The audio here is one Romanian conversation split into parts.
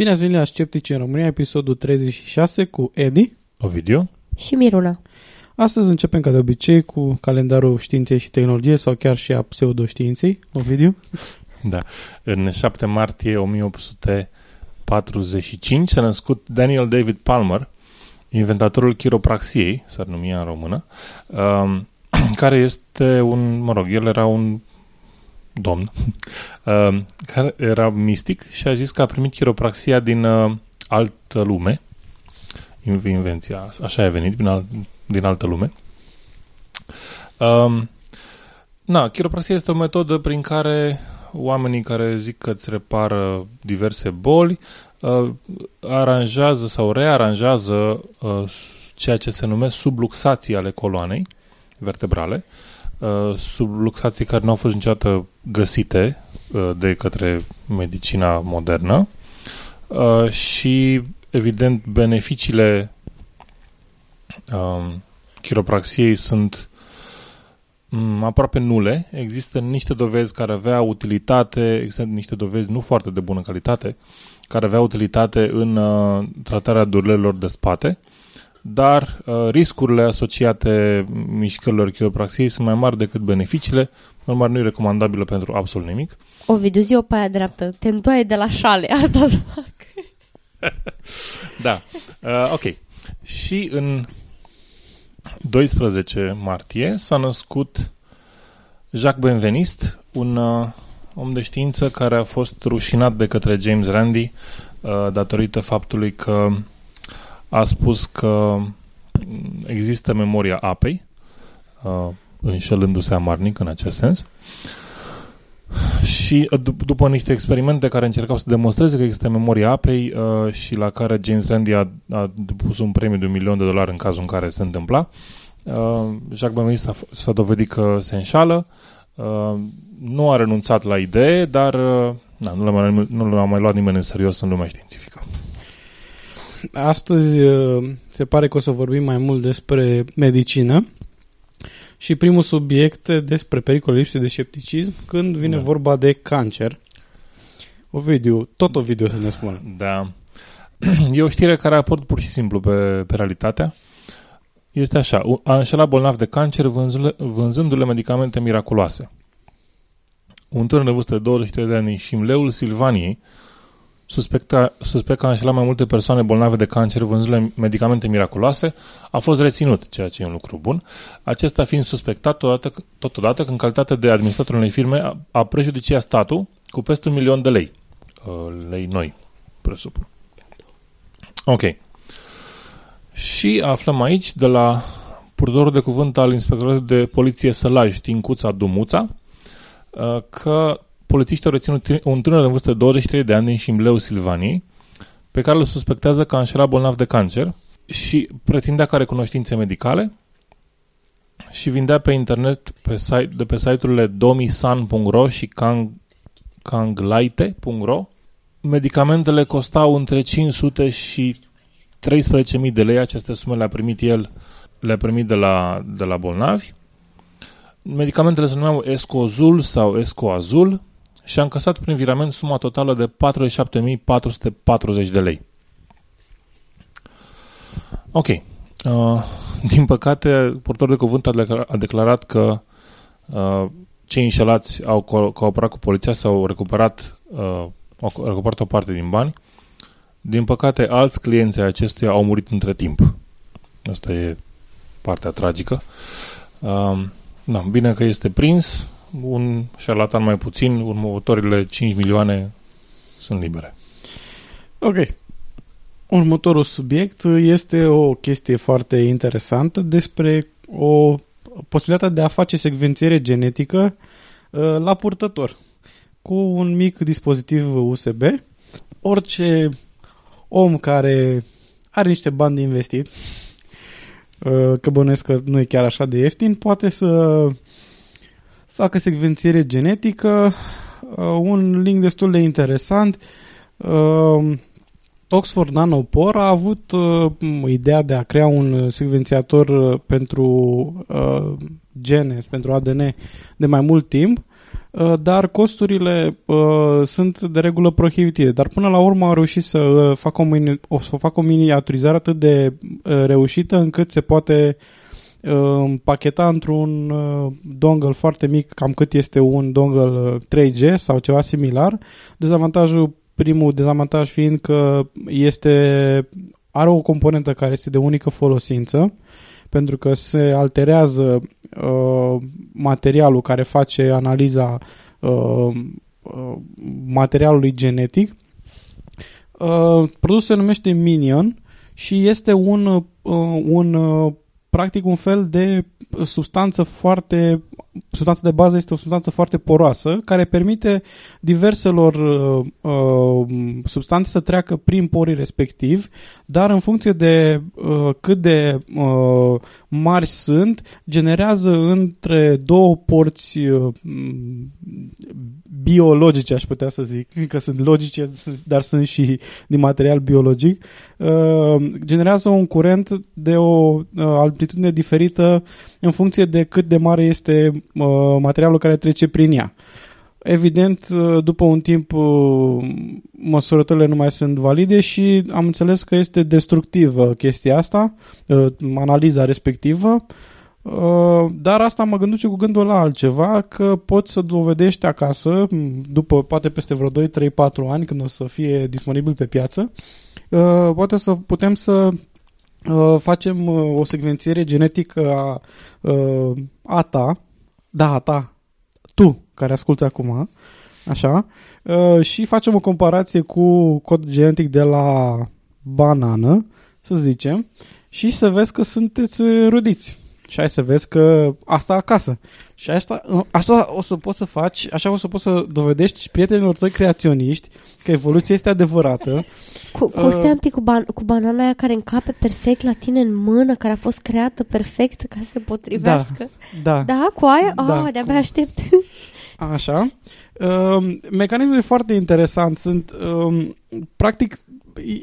Bine ați venit la Sceptici în România, episodul 36 cu Edi. Ovidiu? Și Miruna. Astăzi începem ca de obicei cu calendarul științei și tehnologie sau chiar și a pseudoștiinței. Ovidiu? Da. În 7 martie 1845 s-a născut Daniel David Palmer, inventatorul chiropraxiei, s-ar numi în română, um, care este un, mă rog, el era un domn, um, care era mistic și a zis că a primit chiropraxia din uh, altă lume, invenția, așa a venit, din, al, din altă lume. Um, na, chiropraxia este o metodă prin care oamenii care zic că îți repară diverse boli uh, aranjează sau rearanjează uh, ceea ce se numește subluxații ale coloanei vertebrale, uh, subluxații care nu au fost niciodată găsite uh, de către medicina modernă uh, și, evident, beneficiile uh, chiropraxiei sunt mm, aproape nule. Există niște dovezi care avea utilitate, există niște dovezi nu foarte de bună calitate, care avea utilitate în uh, tratarea durerilor de spate, dar uh, riscurile asociate mișcărilor chiropraxiei sunt mai mari decât beneficiile, normal nu e recomandabilă pentru absolut nimic. Ovidiu, zi-o pe aia dreaptă. Te întoaie de la șale. Asta să fac. Da, uh, ok. Și în 12 martie s-a născut Jacques Benveniste, un uh, om de știință care a fost rușinat de către James Randi uh, datorită faptului că a spus că există memoria apei, uh, înșelându-se amarnic în acest sens. Și uh, dup- după niște experimente care încercau să demonstreze că există memoria apei uh, și la care James Randi a, a pus un premiu de un milion de dolari în cazul în care se întâmpla, uh, Jacques Benveniste s-a, s-a dovedit că se înșală, uh, nu a renunțat la idee, dar uh, na, nu, l-a mai, nu l-a mai luat nimeni în serios în lumea științifică. Astăzi uh, se pare că o să vorbim mai mult despre medicină și primul subiect despre pericole lipse de scepticism când vine Da. vorba de cancer. Ovidiu, tot Ovidiu să ne spună. Da. E o știre care a apărut pur și simplu pe, pe realitatea. Este așa, u- a înșelat bolnav de cancer vânzându-le, vânzându-le medicamente miraculoase. Un tânăr de vârstă de 23 de ani din Șimleul Silvaniei suspecta, suspect că a înșelat mai multe persoane bolnave de cancer vânzându-le medicamente miraculoase, a fost reținut, ceea ce e un lucru bun. Acesta fiind suspectat totodată, totodată că în calitate de administrator unei firme a, a prejudiciat statul cu peste un milion de lei. Uh, lei noi, presupun. Ok. Și aflăm aici de la purtătorul de cuvânt al inspectoratului de poliție Sălaj, Tincuța Dumuța, uh, că polițiștii au reținut un tânăr în vârstă de 23 de ani din Șimleu, Silvaniei, pe care îl suspectează că a înșelat bolnav de cancer și pretindea că are cunoștințe medicale și vindea pe internet pe site, de pe site-urile domisan.ro și kang, kanglaite.ro medicamentele costau între 500 și 13.000 de lei, aceste sume le-a primit el, le-a primit de la, de la bolnavi. Medicamentele se numeau Escozul sau Escoazul și a încasat prin virament suma totală de 47.440 de lei. Ok. Uh, din păcate, portorul de cuvânt a, declarat, a declarat că uh, cei înșelați au co- cooperat cu poliția, s-au recuperat, uh, au recuperat o parte din bani. Din păcate, alți clienți ai acestuia au murit între timp. Asta e partea tragică. Uh, da, bine că este prins, un șarlatan mai puțin, următorile 5 milioane sunt libere. Ok. Următorul subiect este o chestie foarte interesantă despre o posibilitatea de a face secvențiere genetică uh, la purtător cu un mic dispozitiv USB. Orice om care are niște bani de investit, uh, că bănuiesc că nu e chiar așa de ieftin, poate să facă secvențiere genetică, uh, un link destul de interesant. Uh, Oxford Nanopore a avut uh, ideea de a crea un secvențiator uh, pentru uh, gene, pentru ADN de mai mult timp, uh, dar costurile uh, sunt de regulă prohibitive. Dar până la urmă au reușit să uh, facă o, mini, o, să facă o miniaturizare atât de uh, reușită încât se poate uh, împacheta într-un uh, dongle foarte mic, cam cât este un dongle uh, 3G sau ceva similar. Dezavantajul Primul dezavantaj fiind că este, are o componentă care este de unică folosință, pentru că se alterează uh, materialul care face analiza uh, uh, materialului genetic. Uh, produsul se numește Minion și este un, uh, un uh, practic un fel de substanță foarte substanța de bază este o substanță foarte poroasă care permite diverselor uh, uh, substanțe să treacă prin porii respectiv, dar în funcție de uh, cât de uh, mari sunt, generează între două porți uh, biologice, aș putea să zic, că sunt logice, dar sunt și din material biologic, uh, generează un curent de o uh, altitudine diferită în funcție de cât de mare este uh, materialul care trece prin ea. Evident, uh, după un timp, uh, măsurătorile nu mai sunt valide și am înțeles că este destructivă chestia asta, uh, analiza respectivă, dar asta mă gânduce cu gândul la altceva, că poți să dovedești acasă, după poate peste vreo 2, 3, 4 ani, când o să fie disponibil pe piață, poate să putem să facem o secvențiere genetică a, a ta, da, a ta, tu, care asculti acum, așa, și facem o comparație cu cod genetic de la banană, să zicem, și să vezi că sunteți rudiți și hai să vezi că asta acasă. Și asta, așa o să poți să faci, așa o să poți să dovedești și prietenilor tăi creaționiști că evoluția este adevărată. Cu, cu uh, un pic cu, ban- cu banana aia care încape perfect la tine în mână, care a fost creată perfect ca să se potrivească. Da, da. Da, cu aia? Da, oh, de-abia cu... aștept. Așa. Uh, mecanismul e foarte interesant. Sunt, uh, practic,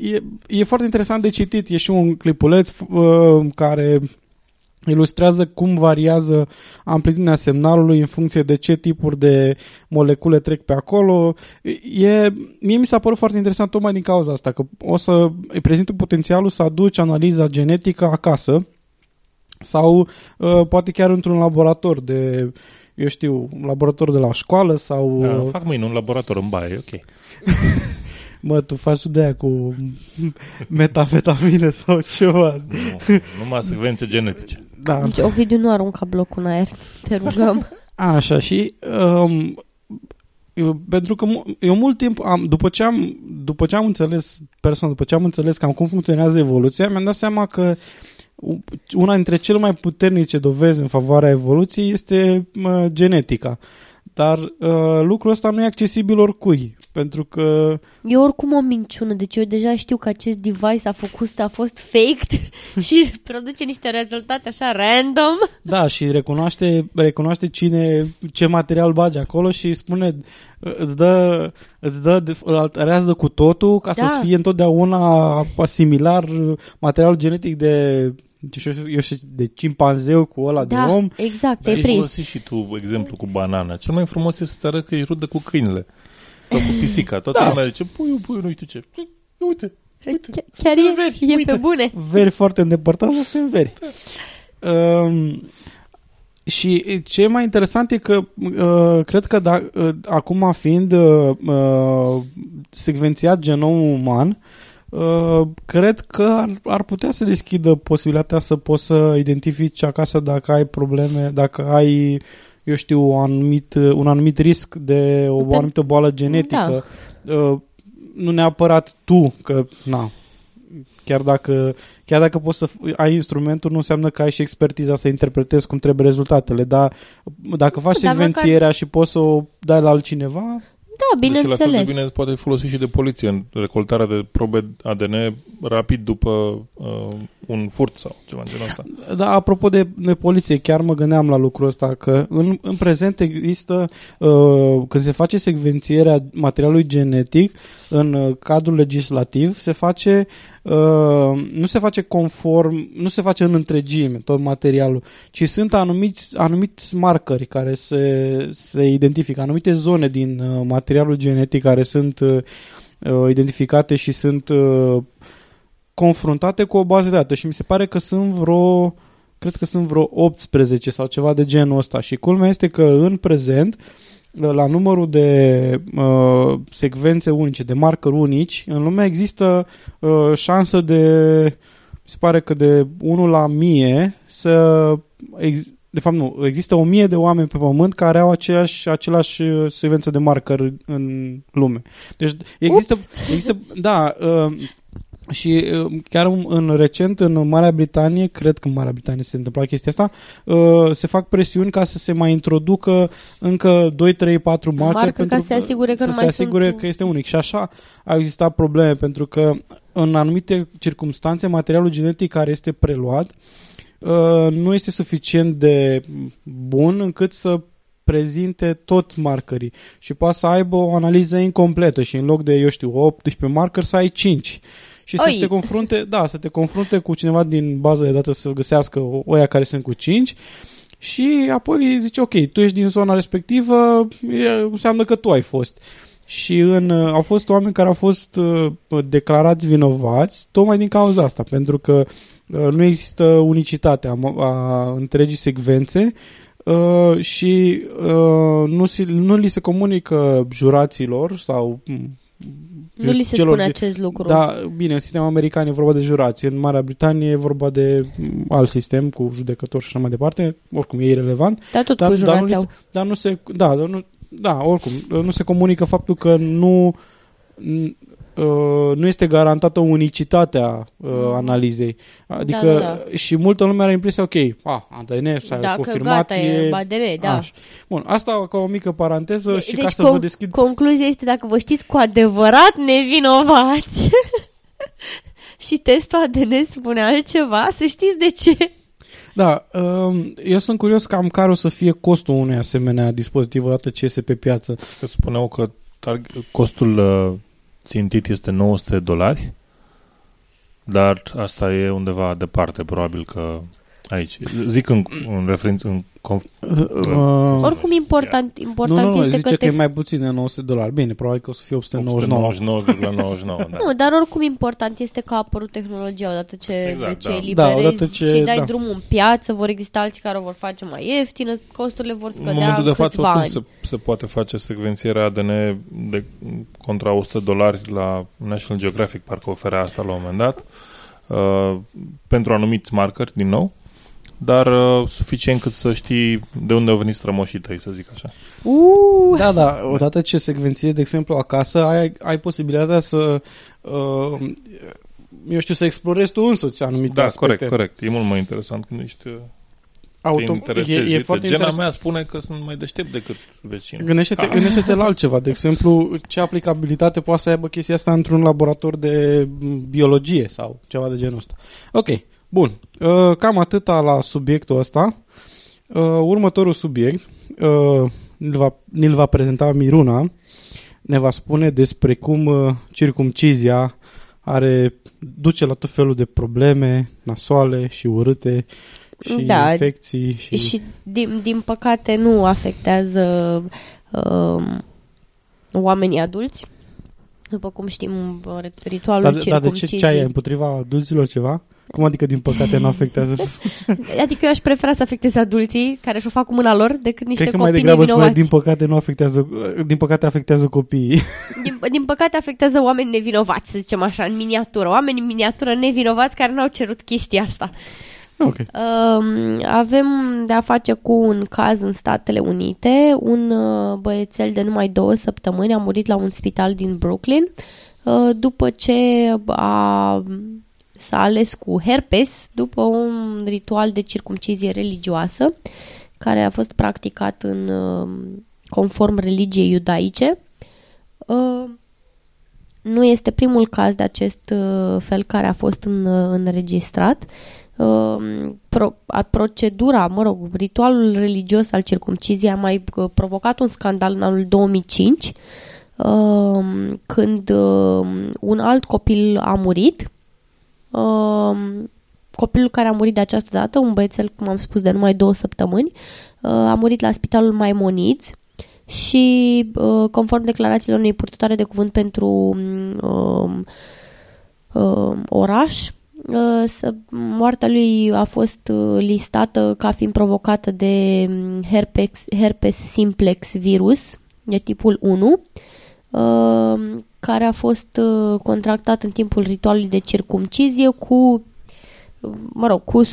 e, e foarte interesant de citit. E și un clipuleț uh, care ilustrează cum variază amplitudinea semnalului în funcție de ce tipuri de molecule trec pe acolo. E, mie mi s-a părut foarte interesant tocmai din cauza asta, că o să îi prezintă potențialul să aduci analiza genetică acasă sau uh, poate chiar într-un laborator de, eu știu, un laborator de la școală sau... Da, fac mâine un laborator în baie, ok. Mă, tu faci de aia cu metafetamine sau ceva. Nu, numai secvențe genetice. Da. Deci Ovidiu nu arunca blocul în aer, te rugăm. Așa, și um, eu, pentru că eu mult timp, am, după, ce am, după ce am înțeles persoană, după ce am înțeles cam cum funcționează evoluția, mi-am dat seama că una dintre cele mai puternice dovezi în favoarea evoluției este uh, genetica. Dar uh, lucrul ăsta nu e accesibil oricui, pentru că... E oricum o minciună, deci eu deja știu că acest device a făcut, a fost faked și produce niște rezultate așa random. Da, și recunoaște, recunoaște cine, ce material bage acolo și spune, îți dă, îți dă, îl alterează cu totul ca da. să fie întotdeauna similar materialul genetic de eu știu, de cimpanzeu cu ăla da, de om. exact, Dar e prins. și tu exemplu cu banana. Cel mai frumos este să arăt că e rudă cu câinile. Sau cu pisica. Toată da. lumea zice, puiu, puiu, nu știu ce. Uite, uite. Chiar e, veri, e uite. pe bune. Veri foarte îndepărtat, asta în veri. Da. Um, și ce e mai interesant e că uh, cred că da, uh, acum fiind uh, uh secvențiat genomul uman, Uh, cred că ar, ar putea să deschidă posibilitatea să poți să identifici acasă dacă ai probleme, dacă ai, eu știu, un anumit, un anumit risc de o, o anumită boală genetică. Da. Uh, nu neapărat tu, că, na, chiar dacă, chiar dacă poți să f- ai instrumentul, nu înseamnă că ai și expertiza să interpretezi cum trebuie rezultatele, dar dacă faci Dar secvențierea și poți să o dai la altcineva, Da, Deci la fel de bineînțeles. bine poate fi folosit și de poliție în recoltarea de probe ADN rapid după uh, un furt sau ceva în genul ăsta. Da, apropo de, de poliție, chiar mă gândeam la lucrul ăsta, că în, în prezent există, uh, când se face secvențierea materialului genetic în uh, cadrul legislativ, se face, uh, nu se face conform, nu se face în întregime tot materialul, ci sunt anumiți, anumiți marcări care se, se identifică, anumite zone din uh, materialul genetic care sunt uh, uh, identificate și sunt uh, confruntate cu o bază de date. Și mi se pare că sunt vreo cred că sunt vreo 18 sau ceva de genul ăsta. Și culmea este că în prezent la numărul de uh, secvențe unice, de marcări unici, în lume există uh, șansă de mi se pare că de 1 la 1000 să ex, de fapt nu, există 1000 de oameni pe pământ care au aceeași, același uh, secvență de marcări în lume. Deci există, Ups! există da, uh, și uh, chiar în recent în Marea Britanie, cred că în Marea Britanie se întâmpla chestia asta, uh, se fac presiuni ca să se mai introducă încă 2, 3, 4 marcări Marcă pentru ca să se asigure că să nu se mai asigure sunt... că este unic. Și așa au existat probleme pentru că în anumite circunstanțe materialul genetic care este preluat uh, nu este suficient de bun încât să prezinte tot marcării și poate să aibă o analiză incompletă și în loc de, eu știu, 18 marcări să ai 5 și să Oi. te confrunte, da, să te confrunte cu cineva din bază de date să găsească o- oia care sunt cu 5 și apoi zice, ok, tu ești din zona respectivă, e, înseamnă că tu ai fost. Și în, uh, au fost oameni care au fost uh, declarați vinovați tocmai din cauza asta, pentru că uh, nu există unicitate a, mo- a întregii secvențe uh, și uh, nu, si, nu li se comunică juraților sau mm, Nu li se celor spune din- acest lucru. da, bine, în sistemul american e vorba de jurație, în Marea Britanie e vorba de mm, alt sistem cu judecători și așa mai departe, oricum e irrelevant, Dar tot dar, cu dar, nu, jurați li au. se, dar nu se, da, dar nu, da, oricum, nu se comunică faptul că nu n- uh, nu este garantată unicitatea uh, analizei. Adică Da, da, și multă lume are impresia, ok, a, ADN s-a Dacă confirmat, gata, e ADN, da. Așa. Bun, asta ca o mică paranteză De- și deci ca să con- vă deschid Concluzia este dacă vă știți cu adevărat nevinovați și testul ADN spune altceva, să știți de ce. Da, um, eu sunt curios cam care o să fie costul unui asemenea dispozitiv odată ce iese pe piață. Că spuneau că targ- costul uh, țintit este 900 de dolari, dar asta e undeva departe, probabil că aici. Zic în, în referință, în conf- Uh, Oricum important, nu, important nu, nu, este zice că, că e te... mai puțin de 900 de dolari. Bine, probabil că o să fie 899. 899,99, da. Nu, dar oricum important este că a apărut tehnologia odată ce, Exact, ce da. eliberezi, Da, odată ce- ce dai da. drumul în piață, vor exista alții care o vor face mai ieftină, costurile vor În scădea momentul de față, câțiva oricum ani. se, se poate face secvențierea ADN de contra 100 dolari la National Geographic, parcă oferea asta la un moment dat, uh, pentru anumiți marcări, din nou, dar uh, suficient cât să știi de unde au venit strămoșii tăi, să zic așa. Uh, Da, da, odată ce secvențiezi, de exemplu, acasă, ai, ai posibilitatea să, uh, eu știu, să explorezi tu însuți anumite Da, aspecte. corect, corect. E mult mai interesant când ești uh, te Auto- interesezi. e, e Uite, foarte Gena interesant. mea spune că sunt mai deștept decât vecinul. Gândește-te, Ah. gândește-te la altceva. De exemplu, ce aplicabilitate poate să aibă chestia asta într-un laborator de m, biologie sau ceva de genul ăsta. Ok, bun. Uh, Cam atâta la subiectul ăsta. Uh, Următorul subiect uh, ni-l va, ni-l va prezenta Miruna. Ne va spune despre cum uh, circumcizia are, duce la tot felul de probleme nasoale și urâte și Da. infecții și... și din, din păcate nu afectează um, oamenii adulți. După cum știm, ritualul Dar, dar de ce, circumciziei. ce ai împotriva adulților ceva? Cum adică din păcate nu afectează? Adică eu aș prefera să afecteze adulții care și-o fac cu mâna lor decât niște Cred că mai copii degrabă spune nevinovați. din păcate nu afectează din păcate afectează copiii. Din, din păcate afectează oameni nevinovați, să zicem așa, în miniatură. Oameni în miniatură nevinovați care n-au cerut chestia asta. Ok. Um, avem de a face cu un caz în Statele Unite. Un uh, băiețel de numai două săptămâni a murit la un spital din Brooklyn uh, după ce a, s-a ales cu herpes după un ritual de circumcizie religioasă care a fost practicat în uh, conform religiei iudaice. Uh, nu este primul caz de acest uh, fel care a fost în, uh, înregistrat. Uh, pro, a, procedura, mă rog, ritualul religios al circumciziei a mai uh, provocat un scandal în anul 2005 uh, când uh, un alt copil a murit. Uh, copilul care a murit de această dată, un băiețel, cum am spus, de numai două săptămâni, uh, a murit la spitalul Maimonides și, uh, conform declarațiilor unei purtătoare de cuvânt pentru uh, uh, oraș, uh, să, moartea lui a fost uh, listată ca fiind provocată de mm, herpes, herpes simplex virus, de tipul 1, uh, care a fost uh, contractat în timpul ritualului de circumcizie cu, mă rog, cu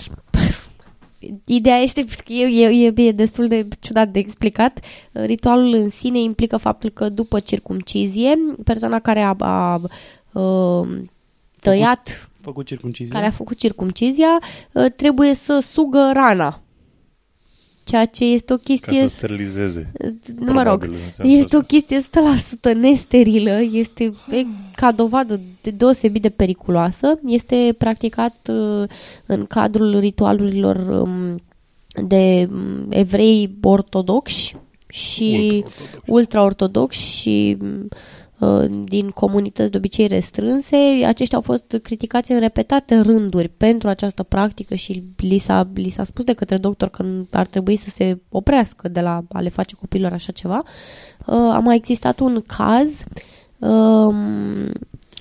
Ideea este că e, e, e destul de ciudat de explicat. Ritualul în sine implică faptul că după circumcizie, persoana care a, a, a tăiat, Făcut circumcizie. care a făcut circumcizia, a, trebuie să sugă rana. Ceea ce este o Ca chestie... să sterilizeze. nu mă rog, probabil, în sensul este o ăsta. chestie 100% nesterilă, este e, ca dovadă de deosebit de periculoasă. Este practicat uh, în cadrul ritualurilor um, de um, evrei ortodoxi și Ultra-ortodox. ultraortodoxi și uh, din comunități de obicei restrânse. Aceștia au fost criticați în repetate rânduri pentru această practică și li s-a, li s-a spus de către doctor că ar trebui să se oprească de la a le face copilor așa ceva. Uh, a mai existat un caz um,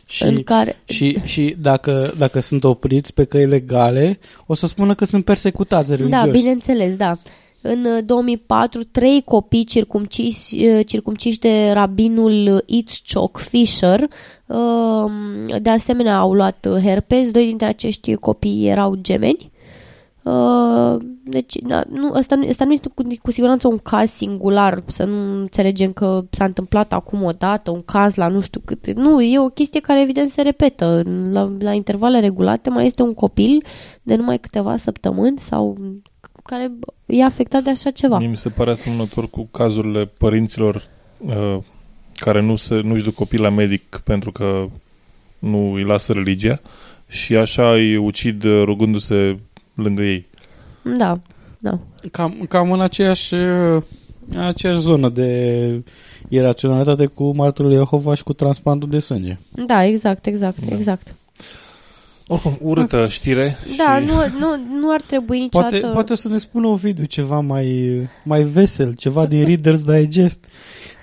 și, în care... și, și dacă, dacă sunt opriți pe căi legale, o să spună că sunt persecutați religios. Da, bineînțeles, da. În uh, 2004, trei copii circumciși, uh, circumciși de rabinul Itzchok Fisher uh, de asemenea au luat uh, herpes. Doi dintre acești copii erau gemeni. Uh, Deci, da, nu, asta, nu- asta nu este cu, cu siguranță un caz singular, să nu înțelegem că s-a întâmplat acum o dată, un caz la nu știu cât. Nu, e o chestie care evident se repetă. La, la intervale regulate mai este un copil de numai câteva săptămâni sau care e afectat de așa ceva. Mie mi se pare asemănător cu cazurile părinților uh, care nu se, nu-și duc copii la medic pentru că nu îi lasă religia și așa îi ucid uh, rugându-se lângă ei. Da, da. Cam, cam în aceeași, în aceeași zonă de iraționalitate cu martorul Jehova și cu transplantul de sânge. Da, exact, exact, Da. exact. Oricum, urâtă știre Da, și nu, nu, nu ar trebui niciodată... Poate, poate o să ne spună o video ceva mai, mai vesel, ceva din Reader's Digest.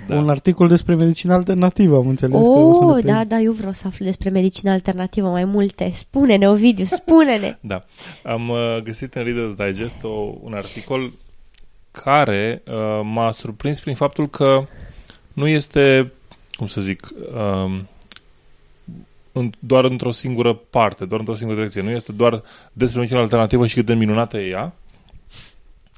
Da. Da. Un articol despre medicină alternativă, am înțeles. că o să ne Oh, prezi- da, da, eu vreau să aflu despre medicină alternativă mai multe. Spune-ne, Ovidiu, spune-ne. Da. Am uh, găsit în Reader's Digest o, un articol care uh, m-a surprins prin faptul că nu este, cum să zic, um, în, doar într-o singură parte, doar într-o singură direcție. Nu este doar despre medicină alternativă și cât de minunată e ea.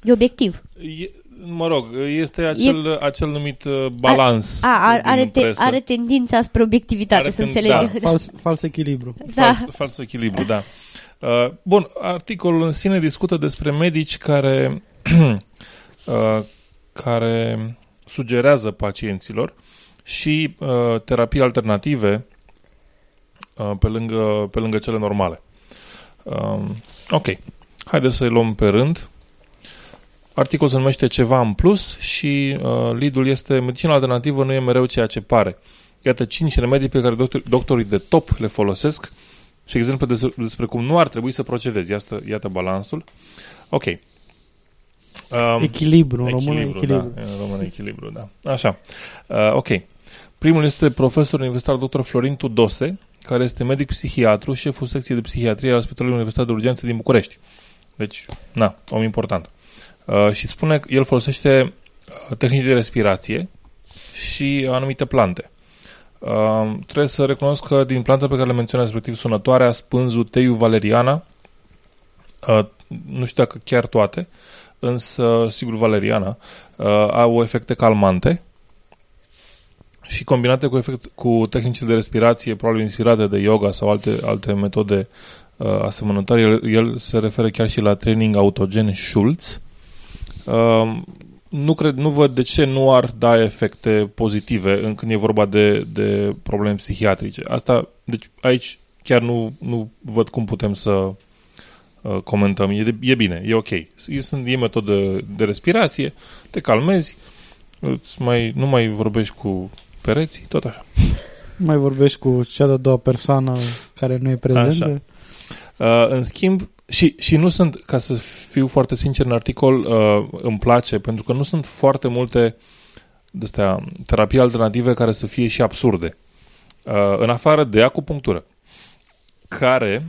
E obiectiv. E, mă rog, este acel, e... acel numit uh, balans A, are, din are, te, presă. are tendința spre obiectivitate, Are să ten- înțelegem. da. Fals, fals echilibru. Da. Fals, fals echilibru, da. Uh, bun, articolul în sine discută despre medici care, uh, care sugerează pacienților și uh, terapii alternative uh, pe, lângă, pe lângă cele normale. Uh, ok, haideți să-i luăm pe rând. Articolul se numește Ceva în plus și uh, lead-ul este Medicina alternativă nu e mereu ceea ce pare. Iată 5 remedii pe care doctor, doctorii de top le folosesc și exemple despre, despre cum nu ar trebui să procedezi. Iată, iată balansul. Ok. Um, Echilibru, în română echilibru. Da, în română echilibru, da. Așa. Uh, ok. Primul este profesor universitar dr. Florin Tudose, care este medic psihiatru, șeful secției de psihiatrie al Spitalului Universitar de Urgență din București. Deci, na, om important. Uh, și spune că el folosește uh, tehnici de respirație și anumite plante. Uh, trebuie să recunosc că din plantele pe care le menționează respectiv sunătoarea, spânzul, teiul, valeriana, uh, nu știu dacă chiar toate, însă, sigur, valeriana, uh, au efecte calmante și combinate cu, efect, cu tehnici de respirație, probabil inspirate de yoga sau alte, alte metode uh, asemănătoare. El, el se referă chiar și la training autogen Schulz. Uh, nu, cred, nu văd de ce nu ar da efecte pozitive în când e vorba de, de probleme psihiatrice. Asta, deci aici chiar nu, nu văd cum putem să uh, comentăm. E, de, e bine, e ok. E, sunt, e metodă de respirație, te calmezi, îți mai, nu mai vorbești cu pereții, tot așa. Mai vorbești cu cea de-a doua persoană care nu e prezentă? Așa. Uh, în schimb, și, și nu sunt, ca să fiu foarte sincer în articol, uh, îmi place, pentru că nu sunt foarte multe de terapii alternative care să fie și absurde. Uh, în afară de acupunctură, care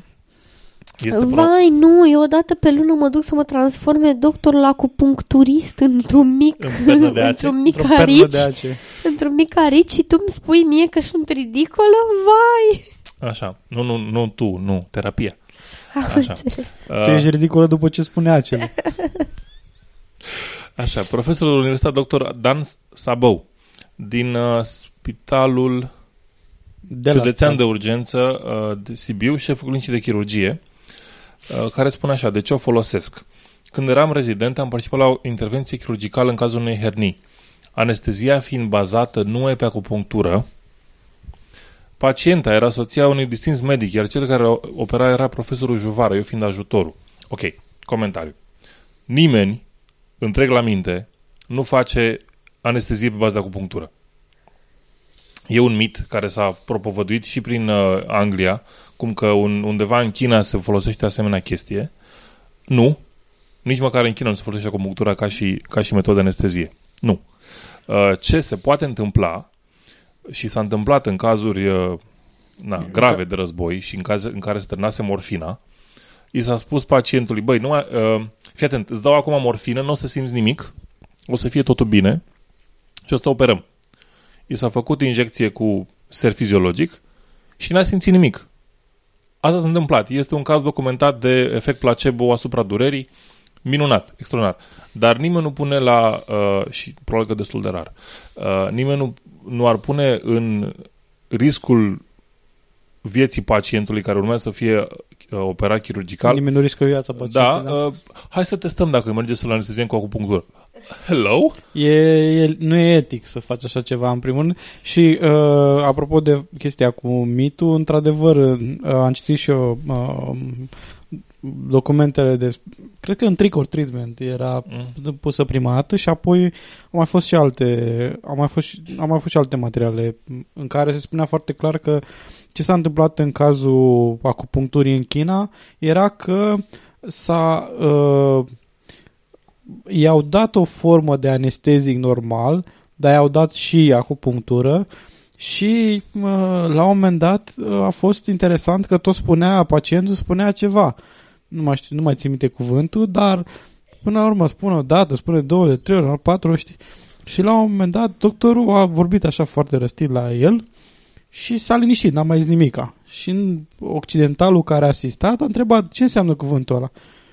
este Vai, nu, eu odată pe lună mă duc să mă transforme doctorul acupuncturist într-un mic, În într-un mic arici, într-un mic arici și tu îmi spui mie că sunt ridicolă? Vai! Așa, nu, nu, nu tu, nu, terapia. Așa. Tu ești ridicolă după ce spune acele. Așa, profesorul universitar dr. Dan Sabou din uh, Spitalul de Județean de Urgență uh, de Sibiu, șeful clinicii de chirurgie, uh, care spune așa, de ce o folosesc? Când eram rezident, am participat la o intervenție chirurgicală în cazul unei hernii. Anestezia fiind bazată numai pe acupunctură, Pacienta era soția unui distins medic, iar cel care opera era profesorul Juvară, eu fiind ajutorul. Ok, comentariu. Nimeni, întreg la minte, nu face anestezie pe bază de acupunctură. E un mit care s-a propovăduit și prin uh, Anglia, cum că un, undeva în China se folosește asemenea chestie. Nu. Nici măcar în China nu se folosește acupunctura ca și, ca și metodă de anestezie. Nu. Uh, ce se poate întâmpla și s-a întâmplat în cazuri uh, na, grave de război și în, caz, în care se ternase morfina, i s-a spus pacientului, băi, nu mai, uh, fii atent, îți dau acum morfină, nu o să simți nimic, o să fie totul bine și o să operăm. I s-a făcut injecție cu ser fiziologic și n-a simțit nimic. Asta s-a întâmplat. Este un caz documentat de efect placebo asupra durerii. Minunat, extraordinar. Dar nimeni nu pune la, uh, și probabil că destul de rar, uh, nimeni nu nu ar pune în riscul vieții pacientului care urmează să fie uh, operat chirurgical. Nimeni nu riscă viața pacientului. Da, da? Uh, hai să testăm dacă merge să-l anesteziem cu acupunctură. Hello? E, e, nu e etic să faci așa ceva în primul rând. Și uh, apropo de chestia cu mitul, într-adevăr, uh, am citit și eu uh, documentele de... Cred că în trick or treatment era mm. pusă prima dată și apoi au mai fost și alte... Au mai fost, au mai fost și alte materiale în care se spunea foarte clar că ce s-a întâmplat în cazul acupuncturii în China era că s-a... Uh, i-au dat o formă de anestezic normal, dar i-au dat și acupunctură și uh, la un moment dat uh, a fost interesant că tot spunea, pacientul spunea ceva nu mai știu, nu mai țin minte cuvântul, dar până la urmă spune o dată, spune două, de trei ori, patru, știi? Și la un moment dat doctorul a vorbit așa foarte răstit la el și s-a liniștit, n-a mai zis nimica. Și în occidentalul care a asistat a întrebat ce înseamnă cuvântul ăla.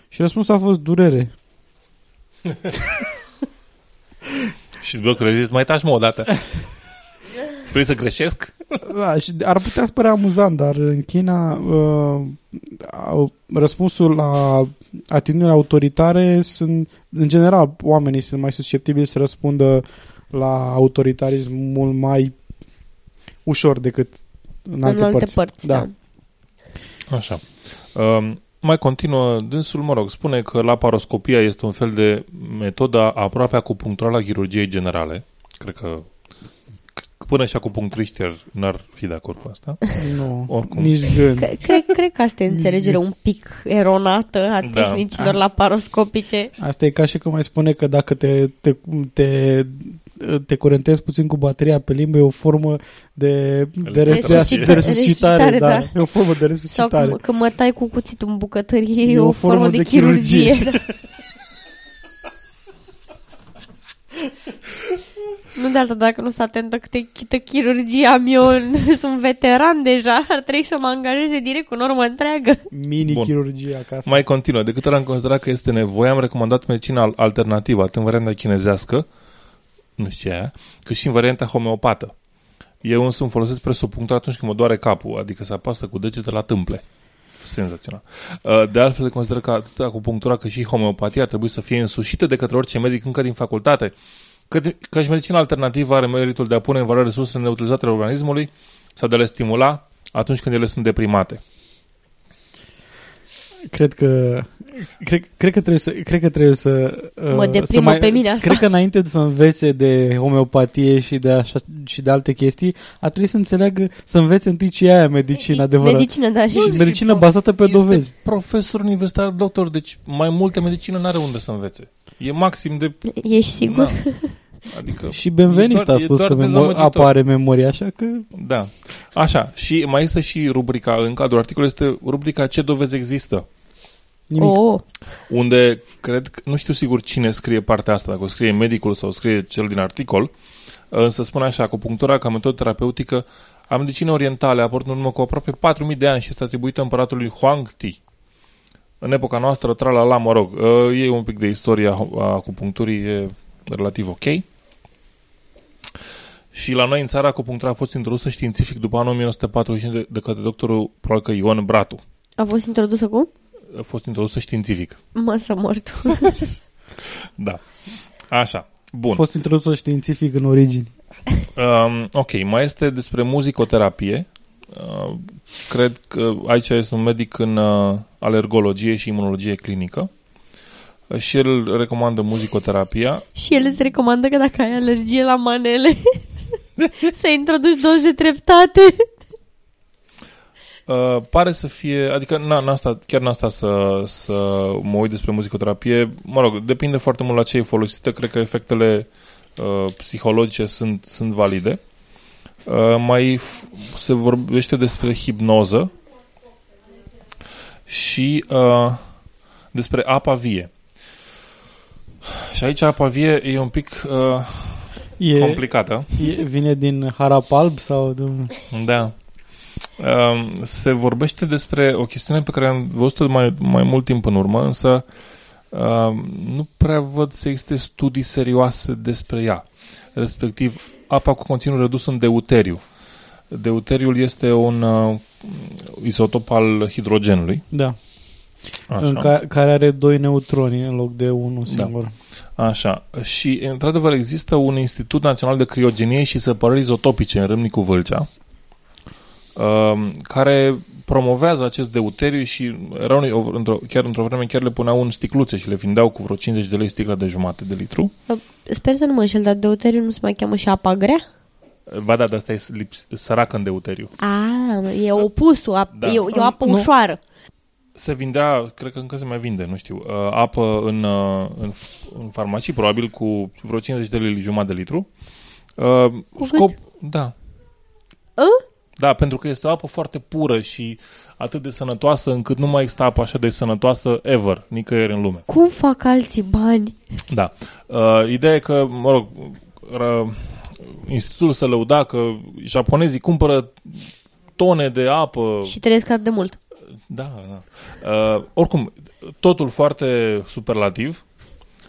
Și răspunsul a fost durere. și doctorul a zis, mai taci mă o dată. Vrei să greșesc? Da, și ar putea să părea amuzant, dar în China uh, răspunsul la atitudinile autoritare sunt, în general, oamenii sunt mai susceptibili să răspundă la autoritarism mult mai ușor decât în alte, în alte părți. părți da. da. Așa. Um, mai continuă, dânsul, mă rog, spune că laparoscopia este un fel de metodă aproape acupuncturală a chirurgiei generale. Cred că până și acupuncturiști n-ar fi de acord cu asta. Nu, Oricum. nici gând. Cred, cred că asta e înțelegere un pic eronată a da. tehnicilor la paroscopice. Asta e ca și cum mai spune că dacă te, te, te te curentezi puțin cu bateria pe limbă, e o formă de, de, resuscitare, de resuscitare, da. da. E o formă de resuscitare. Sau când mă tai cu cuțitul în bucătărie, e, e o, o formă, formă de, de chirurgie. chirurgie. Da. Nu de alta, dacă nu sunt atentă câte câtă chirurgie am eu, sunt veteran deja, ar trebui să mă angajeze direct cu normă întreagă. Mini-chirurgie acasă. Mai continuă. De câte ori am considerat că este nevoie, am recomandat medicina al- alternativă, atât în varianta chinezească, nu știu ce e aia, cât și în varianta homeopată. Eu însă îmi folosesc presopunctul atunci când mă doare capul, adică să apasă cu degete la tâmple. Senzațional. Uh, De altfel, consider că atât acupunctura cât și homeopatia ar trebui să fie însușite de către orice medic încă din facultate. Că, că și medicina alternativă are meritul de a pune în valoare resursele neutilizate ale organismului sau de a le stimula atunci când ele sunt deprimate. Cred că cred, cred că trebuie să cred că trebuie să uh, Mă să deprimă pe mine asta. Cred că înainte să învețe de homeopatie și de așa și de alte chestii, ar trebui să înțeleagă să învețe întâi ce e aia medicina adevărat. Medicină, da, și... Și medicină bazată pe este dovezi. profesor universitar, doctor, deci mai multe medicină n-are unde să învețe. E maxim de... Ești sigur? Na. Adică, Și benvenista E a doar- spus e că doar memo- dezamăgitor. apa are memorie, așa că da. Așa, și mai este și rubrica, în cadrul articolului este rubrica Ce dovezi există? nimic. Oh, Unde, cred, că- nu știu sigur cine scrie partea asta, dacă o scrie medicul sau o scrie cel din articol, însă spune așa, acupunctura ca metodă terapeutică a medicinei orientale a apărut în urmă cu aproape 4.000 de ani și este atribuită împăratului Huang Ti. În epoca noastră, tra la mă rog, uh, e un pic de istoria a acupuncturii, e relativ ok. Și la noi în țară acupunctura a fost introdusă științific după anul 1945 de, de către doctorul, probabil că Ion Bratu. a fost introdusă cum? A fost introdusă științific. Mă să mor tu. Da. Așa. Bun. A fost introdusă științific în origini. Um, ok, mai este despre muzicoterapie. Uh, cred că aici este un medic în uh, alergologie și imunologie clinică. Uh, și el recomandă muzicoterapia. și el îți recomandă că dacă ai alergie la manele, să introduci doze treptate. Uh, pare să fie, adică n-a, n-a stat, chiar n-a stat să, să mă uit despre muzicoterapie. Mă rog, depinde foarte mult la ce e folosită. Cred că efectele uh, psihologice sunt, sunt valide. Uh, mai f- se vorbește despre hipnoză și uh, despre apa vie. Și aici apa vie e un pic uh, E, complicată. e, vine din harap alb sau de... Da. Um, se vorbește despre o chestiune pe care am văzut-o mai, mai mult timp în urmă, însă um, nu prea văd să existe studii serioase despre ea. Respectiv, apa cu conținut redus în deuteriu. Deuteriul este un uh, isotop al hidrogenului. Da. Așa. În ca, care are doi neutroni în loc de unul Da. Singur. Așa. Și, într-adevăr, există un Institut Național de Criogenie și Separări Izotopice în Râmnicu Vâlcea, um, care promovează acest deuteriu și erau, unii- o- într-o, chiar într-o vreme chiar le puneau în sticluțe și le vindeau cu vreo 50 de lei sticla de jumate de litru. Sper să nu mă înșel, dar deuteriu nu se mai cheamă și apa grea? Ba da, dar asta e lips- săracă în deuteriu. A, e opusul, ap- Da. e, o- e o apă Nu. ușoară. Se vindea, cred că încă se mai vinde, nu știu, uh, apă în, uh, în, f- în farmacii, probabil cu vreo 50 de lei jumătate de litru. Uh, Cu scop, cât? da. A? Da, pentru că este o apă foarte pură și atât de sănătoasă încât nu mai există apă așa de sănătoasă ever, nicăieri în lume. Cum fac alții bani? Da. Uh, ideea e că, mă rog, ră, institutul se lăuda că japonezii cumpără tone de apă. Și trăiesc atât de mult. Da, da. Uh, oricum, totul foarte superlativ,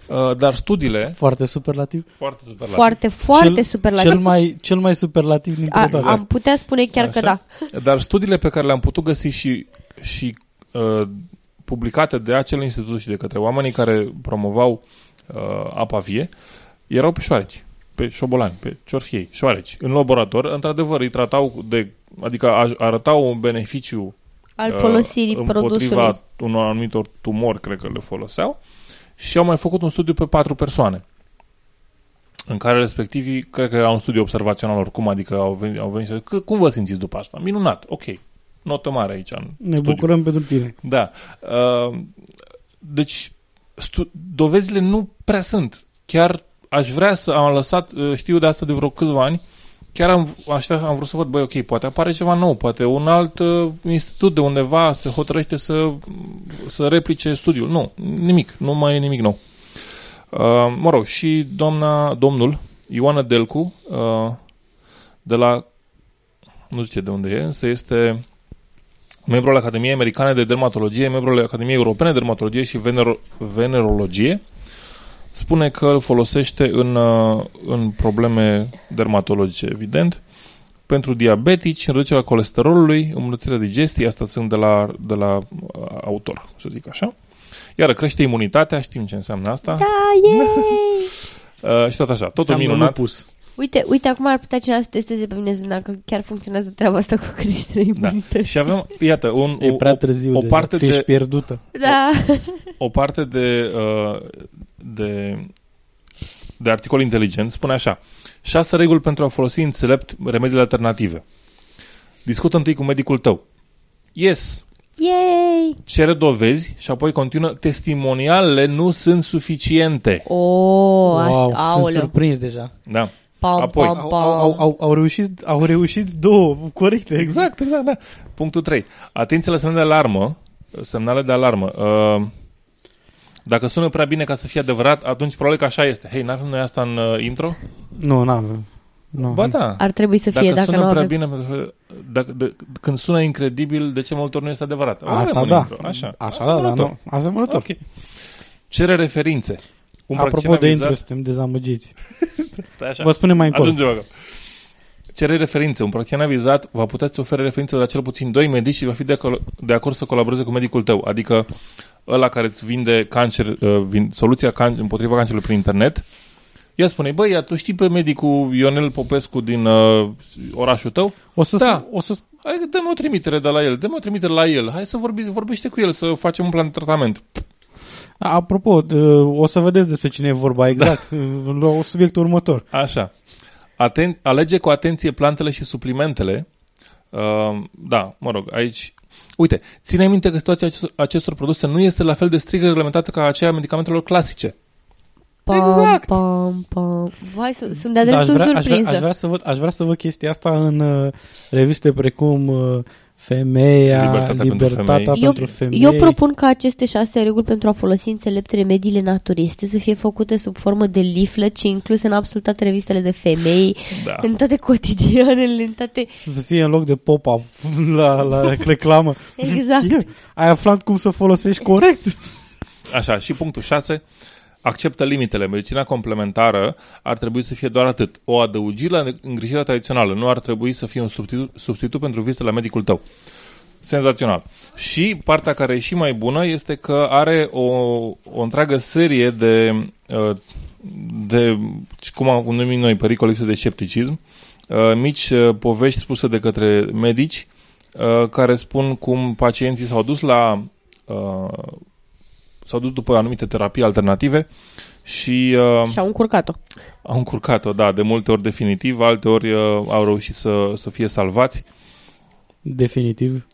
uh, dar studiile Foarte superlativ. foarte superlativ. Foarte, foarte cel, superlativ. Cel mai, cel mai superlativ dintre A, toate. am putea spune chiar că Așa. da. Dar studiile pe care le-am putut găsi și, și uh, publicate de acel institut și de către oamenii care promovau uh, apa vie, erau pe șoareci, pe șobolani, pe ciorfiei, șoareci. În laborator, într-adevăr, îi tratau de, adică a- arătau un beneficiu Al uh, folosirii produsului. împotriva unor anumitor tumori, cred că le foloseau, și au mai făcut un studiu pe patru persoane în care respectivii, cred că era un studiu observațional oricum, adică au venit, au venit să zic, "Că- cum vă simțiți după asta? Minunat, ok. Notă mare aici în Ne studiu. bucurăm pentru tine. Da. Uh, deci, stu- dovezile nu prea sunt. Chiar aș vrea să am lăsat, uh, știu de asta de vreo câțiva ani, chiar am, așa, am vrut să văd, băi, ok, poate apare ceva nou, poate un alt uh, institut de undeva se hotărăște să, să replice studiul. Nu, nimic, nu mai e nimic nou. Uh, mă rog, și doamna, domnul Ioana Delcu, uh, de la, nu știu de unde e, însă este membru al Academiei Americane de Dermatologie, membru al Academiei Europene de Dermatologie și Venero- Venerologie, spune că îl folosește în, uh, în probleme dermatologice, evident, pentru diabetici, înreducerea colesterolului, îmbunătățirea digestiei, asta sunt de la, de la uh, autor, să zic așa. Iar crește imunitatea, știm ce înseamnă asta. Da, yay! Uh, și tot așa, totul Înseamnă minunat. lupus. Uite, uite, acum ar putea cineva să testeze pe mine dacă chiar funcționează treaba asta cu creșterea Da. imunității. Și avem, iată, un, E o, prea o, târziu o deja. parte Tu ești de, pierdută. Da. o parte de, uh, de, de articol inteligent spune așa. Șase reguli pentru a folosi înțelept remediile alternative. Discută întâi cu medicul tău. Yes, Yay! cere dovezi și apoi continuă. Testimonialele nu sunt suficiente. O, wow, asta, sunt aoleu. surprins deja. Da. Pam, Apoi. pam, Au, pam. au, au, au, reușit, au reușit două corecte. Exact, exact, da. Punctul 3. Atenție la semnale de alarmă. Semnale de alarmă. Uh, dacă sună prea bine ca să fie adevărat, atunci probabil că așa este. Hei, n-avem noi asta în uh, intro? Nu, n-avem. Nu. Ba da. Ar trebui să fie, dacă, dacă, sună nu prea avem. bine, pentru că dacă, de, când sună incredibil, de ce multe ori nu este adevărat? Avem Asta un da. intro, Așa, Așa da, dar nu. Asemănător. Ok. Cere referințe. Un Apropo practician de avizat- intro, suntem dezamăgiți. Stai așa. Vă spunem mai încolo. Ajungem acolo. Cere referințe. Un practician avizat va putea să ofere referințe de la cel puțin doi medici și va fi de, acolo, de acord să colaboreze cu medicul tău. Adică ăla care îți vinde cancer, uh, vin, soluția can, împotriva cancerului prin internet, ea spune, băi, ia, tu știi pe medicul Ionel Popescu din uh, orașul tău? O să, Da. o să Hai, dă-mi o trimitere de la el, dă-mi o trimitere la el, hai să vorbi, vorbește cu el, să facem un plan de tratament. Apropo, uh, o să vedeți despre cine e vorba exact la subiectul următor. Așa. Aten- alege cu atenție plantele și suplimentele. Uh, da, mă rog, aici... Uite, ține minte că situația acestor, acestor produse nu este la fel de strict reglementată ca aceea a medicamentelor clasice. Pam, Exact. Pam, pam. Vai, sunt, sunt de-a Da, aș, dreptul vrea, aș, vrea, surprinsă. aș, vrea să văd, aș vrea să văd chestia asta în uh, reviste precum uh, Femeia, Libertatea pentru Libertatea femei. pentru femei. Eu propun ca aceste șase reguli pentru a folosi înțelept remediile naturiste să fie făcute sub formă de leaflet și incluse în absolut toate revistele de femei, Da. în toate cotidianele, în toate... Să să fie în loc de pop-up la, la reclamă. Exact. Ia, ai aflat cum să folosești corect? Așa, și punctul 6. Acceptă limitele. Medicina complementară ar trebui să fie doar atât. O adăugire la îngrijirea tradițională. Nu ar trebui să fie un substitut, substitut pentru vizite la medicul tău. Senzațional. Și partea care e și mai bună este că are o, o întreagă serie de, uh, de cum am numit noi, pericol lipsă de scepticism, uh, mici uh, povești spuse de către medici uh, care spun cum pacienții s-au dus la uh, s-au dus după anumite terapii alternative și uh, Și au încurcat-o. au încurcat-o, da, de multe ori definitiv, alte ori uh, au reușit să, să fie salvați Definitiv.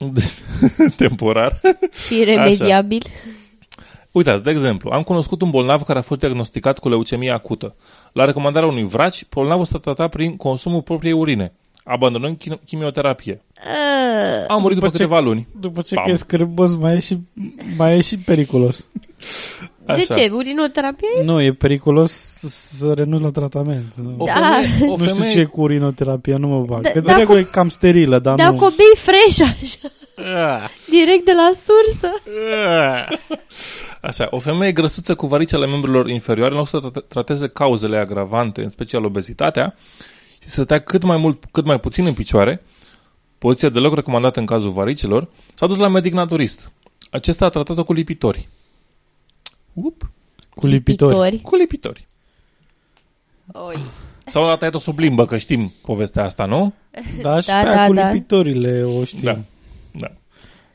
temporar. Și iremediabil. Uitați, de exemplu, am cunoscut un bolnav care a fost diagnosticat cu leucemie acută. La recomandarea unui vraci, bolnavul s-a tratat prin consumul propriei urine, abandonând chim- chimioterapie. A murit după, După ce- câteva luni. După ce Bam. că e scârbos, mai e și, mai e și periculos. De Așa. ce? Urinoterapie? Nu, e periculos să- să renunți la tratament. Nu, O Da. femeie, o nu știu femeie, ce e cu urinoterapia, nu mă bag. Da- că de dacă- regulă e cam sterilă, dar Dar nu. cu o bei fresh așa. Direct de la sursă. Așa, o femeie grăsuță cu varicele membrilor inferioare, în loc să tra- trateze cauzele agravante, în special obezitatea, și să stea cât mai mult, cât mai puțin în picioare, poziția deloc recomandată în cazul varicelor, s-a dus la medic naturist. Acesta a tratat-o cu lipitori. Up, Cu lipitori. Lipitori. cu lipitori. Oi. Sau a tăiat-o sub limbă, că știm povestea asta, nu? Da, și Da, da, da, cu da. lipitorile o știm. Da. Da.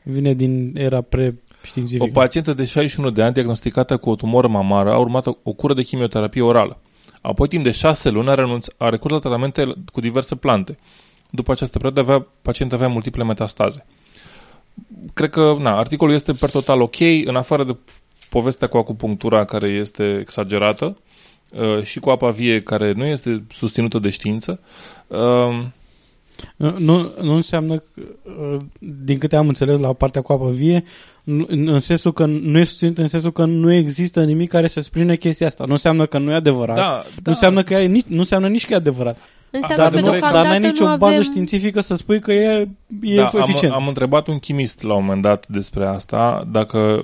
Vine din era O pre-științifică. pacientă de 61 de ani diagnosticată cu o tumoră mamară a urmat o, o cură de chimioterapie orală. Apoi, timp de 6 luni, a, renunț, a recurs la tratamente cu diverse plante. După această perioadă, avea, pacientul avea multiple metastaze. Cred că, na, articolul este per total ok, în afară de povestea cu acupunctura, care este exagerată, uh, și cu apa vie, care nu este susținută de știință. Uh, Nu, nu, nu înseamnă, că, uh, din câte am înțeles la partea cu apă vie, nu- în, în sensul că nu e susținut în sensul că nu există nimic care să sprijine chestia asta. Nu înseamnă că nu e adevărat. Da, Nu, înseamnă că e, nici, nu înseamnă nici că e adevărat. Înseamnă Dar, că nu, dar deocamdată n-ai nicio nu bază avem... științifică să spui că e, e da, am, eficient. am întrebat un chimist la un moment dat despre asta, dacă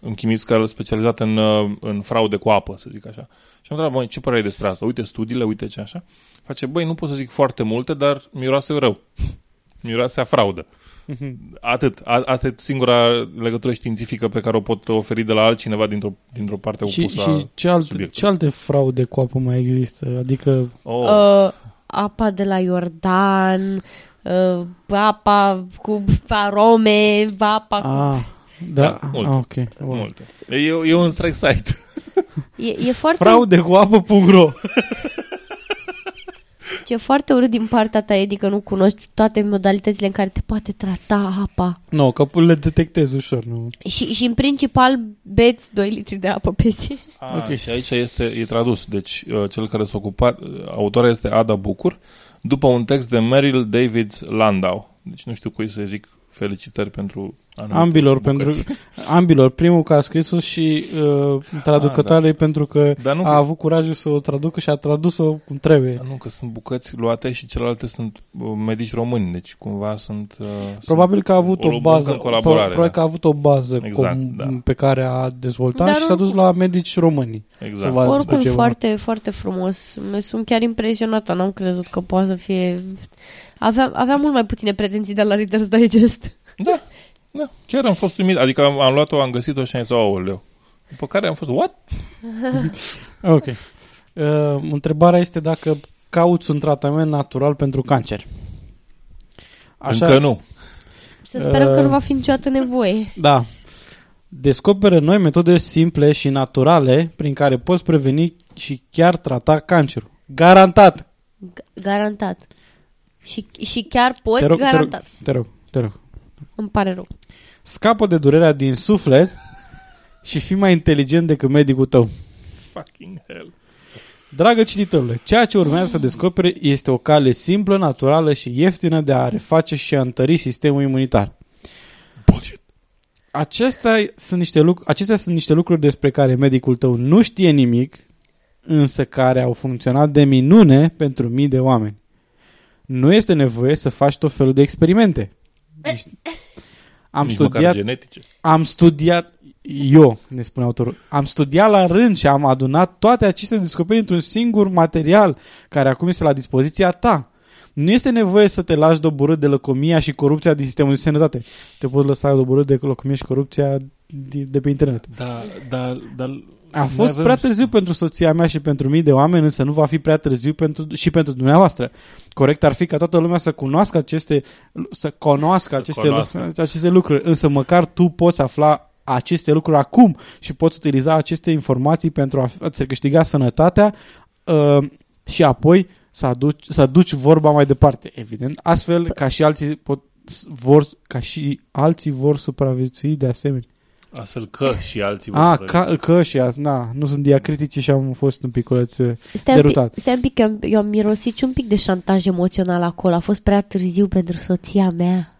un chimist care e specializat în, uh, în fraude cu apă, să zic așa. Și am întrebat, băi, ce părere ai despre asta? Uite studiile, uite ce așa. Face, băi, nu pot să zic foarte multe, dar miroase rău. miroase a fraudă. Mhm. Atât. A, asta e singura legătură științifică pe care o pot oferi de la altcineva dintr-o, dintr-o parte și, opusă și ce, alte, subiectului. ce alte fraude cu apă mai există? Adică Oh, Uh, apa de la Iordan, uh, apa cu arome, apa cu... A, da, Da, da multe. a, ok. Bun. multe. E, e un întreg site. E, e foarte Fraude cu apă.ro Ce e foarte urât din partea ta, Edi, că nu cunoști toate modalitățile în care te poate trata apa. Nu, că le detectezi ușor. Nu. Și, și în principal beți 2 litri de apă pe zi. Ah, Ok. okay. Și aici este, e tradus. Deci, uh, cel care s-a ocupat, uh, autora este Ada Bucur, după un text de Meryl David Landau. Deci nu știu cui să zic felicitări pentru anumite Ambilor, bucăți. pentru, ambilor. Primul că a scris-o și uh, traducătoarei pentru că Dar nu, a avut curajul să o traducă și a tradus-o cum trebuie. dar nu, că sunt bucăți luate și celelalte sunt uh, medici români, deci cumva sunt... Uh, Probabil că a avut o o, muncă bază, în colaborare, probabil da. că a avut o bază Exact, com, da. pe care a dezvoltat Dar și s-a dus oricum- la medici români. Sunt, exact. să vadă Oricum, ceva. foarte, foarte frumos. M- Sunt chiar impresionată. N-am crezut că poate să fie... Aveam, aveam mult mai puține pretenții de la Reader's Digest. Da, da, chiar am fost uimit. Adică am, am luat-o, am găsit-o și am zis, aoleu. După care am fost, what? Ok. Uh, întrebarea este dacă cauți un tratament natural pentru cancer. Încă nu. Să sperăm Uh. că nu va fi niciodată nevoie. Da. Descoperă noi metode simple și naturale prin care poți preveni și chiar trata cancerul. Garantat! G- Garantat. Și, și chiar poți Te rog, te rog, garantat. te rog, te rog. Îmi pare rău. Scapă de durerea din suflet și fii mai inteligent decât medicul tău. Fucking hell. Dragă cititorule, ceea ce urmează să descoperi este o cale simplă, naturală și ieftină de a reface și a întări sistemul imunitar. Bullshit. Acestea sunt niște lucruri, acestea sunt niște lucruri despre care medicul tău nu știe nimic, însă care au funcționat de minune pentru mii de oameni. Nu este nevoie să faci tot felul de experimente. Deci, am Nici măcar studiat, genetice. am studiat, eu, ne spune autorul, am studiat la rând și am adunat toate aceste descoperiri într-un singur material care acum este la dispoziția ta. Nu este nevoie să te lași doborât de lăcomia și corupția din sistemul de sănătate. Te poți lăsa doborât de lăcomia și corupția de, de pe internet. Da, da, da. A Noi fost avem- prea târziu pentru soția mea și pentru mii de oameni, însă nu va fi prea târziu pentru, și pentru dumneavoastră. Corect ar fi ca toată lumea să cunoască aceste, să cunoască Să aceste, cunoască. Lucruri, aceste lucruri, însă măcar tu poți afla aceste lucruri acum și poți utiliza aceste informații pentru a ți câștiga sănătatea uh, și apoi să aduci, să duci vorba mai departe, evident, astfel ca și alții pot, vor, ca și alții vor supraviețui de asemenea. Astfel că și alții A, vor ca, că și a, na, nu sunt diacritice și am fost un piculeț uh, Stai un, pic, Derutat. stai un pic, că am- eu am mirosit și un pic de șantaj emoțional acolo. A fost prea târziu pentru soția mea.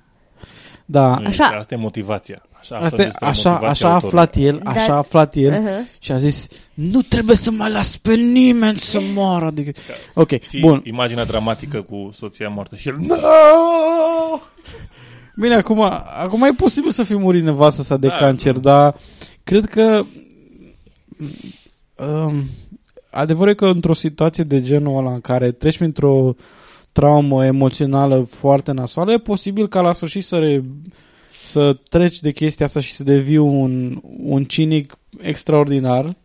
Da, Nu Așa- Este, asta e motivația. Așa, aflăm asta, e- despre așa, motivația așa a autorului. aflat el, Da. așa a aflat el Uh-huh. și a zis nu trebuie să mai las pe nimeni să moară. Adică, ok, Și bun. imaginea dramatică cu soția moartă și el... "Nu!" Bine, acum, acum e posibil să fi murit nevastă sa de Da. cancer, dar cred că um, adevărul e că într-o situație de genul ăla în care treci printr-o traumă emoțională foarte nasoală, e posibil ca la sfârșit să, re, să treci de chestia asta și să devii un, un cinic extraordinar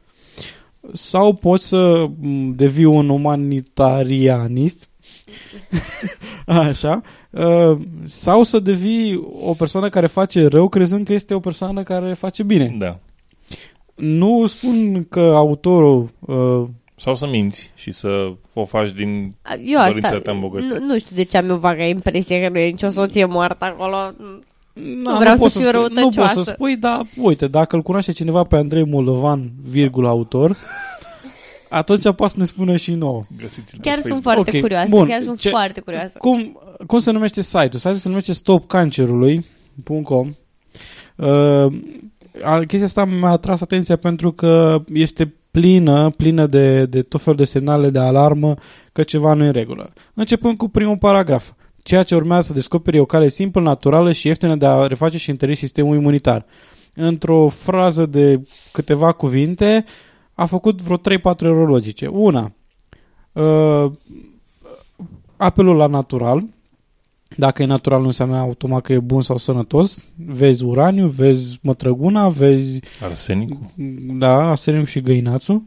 sau poți să m, devii un umanitarianist Așa. Uh, sau să devii o persoană care face rău crezând că este o persoană care face bine. Da. Nu spun că autorul uh, Sau să minți și să o faci din... Eu asta, Dorința ta îmbogăți. nu, nu știu de ce am eu vaga impresie că nu e nicio soție moartă acolo. na, vreau poți să fiu spui, Nu poți răutăcioasă. să spui, dar uite, dacă îl cunoaște cineva pe Andrei Moldovan, virgul autor, atunci poate să ne spună și nouă. Găsiți-l Chiar pe sunt Facebook. foarte Ok, curioasă, bun. chiar sunt Ce- foarte curioasă. Cum, cum se numește site-ul? Site-ul se numește stopcancerului.com uh, a- Chestia asta mi-a atras atenția pentru că este plină, plină de, de tot felul de semnale de alarmă că ceva nu e în regulă. Începând cu primul paragraf. Ceea ce urmează să descoperi e o cale simplă, naturală și ieftină de a reface și întări sistemul imunitar. Într-o frază de câteva cuvinte a făcut vreo 3-4 erori logice. Una, uh, apelul la natural. Dacă e natural nu înseamnă automat că e bun sau sănătos. Vezi uraniu, vezi mătrăguna, vezi Arsenicul. da, aseriu și găinațul.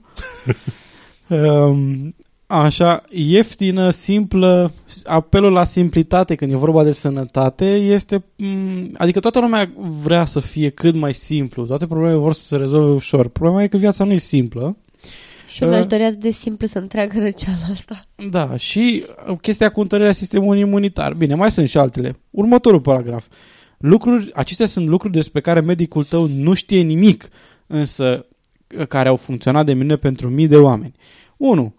um, așa, ieftină, simplă, apelul la simplitate când e vorba de sănătate este, m, adică toată lumea vrea să fie cât mai simplu, toate problemele vor să se rezolve ușor. Problema e că viața nu e simplă. Și eu mi-aș Uh, dori atât de simplu să întreagă răceala asta. Da, și uh, chestia cu întărirea sistemului imunitar. Bine, mai sunt și altele. Următorul paragraf. Lucruri, acestea sunt lucruri despre care medicul tău nu știe nimic, însă uh, care au funcționat de minune pentru mii de oameni. 1.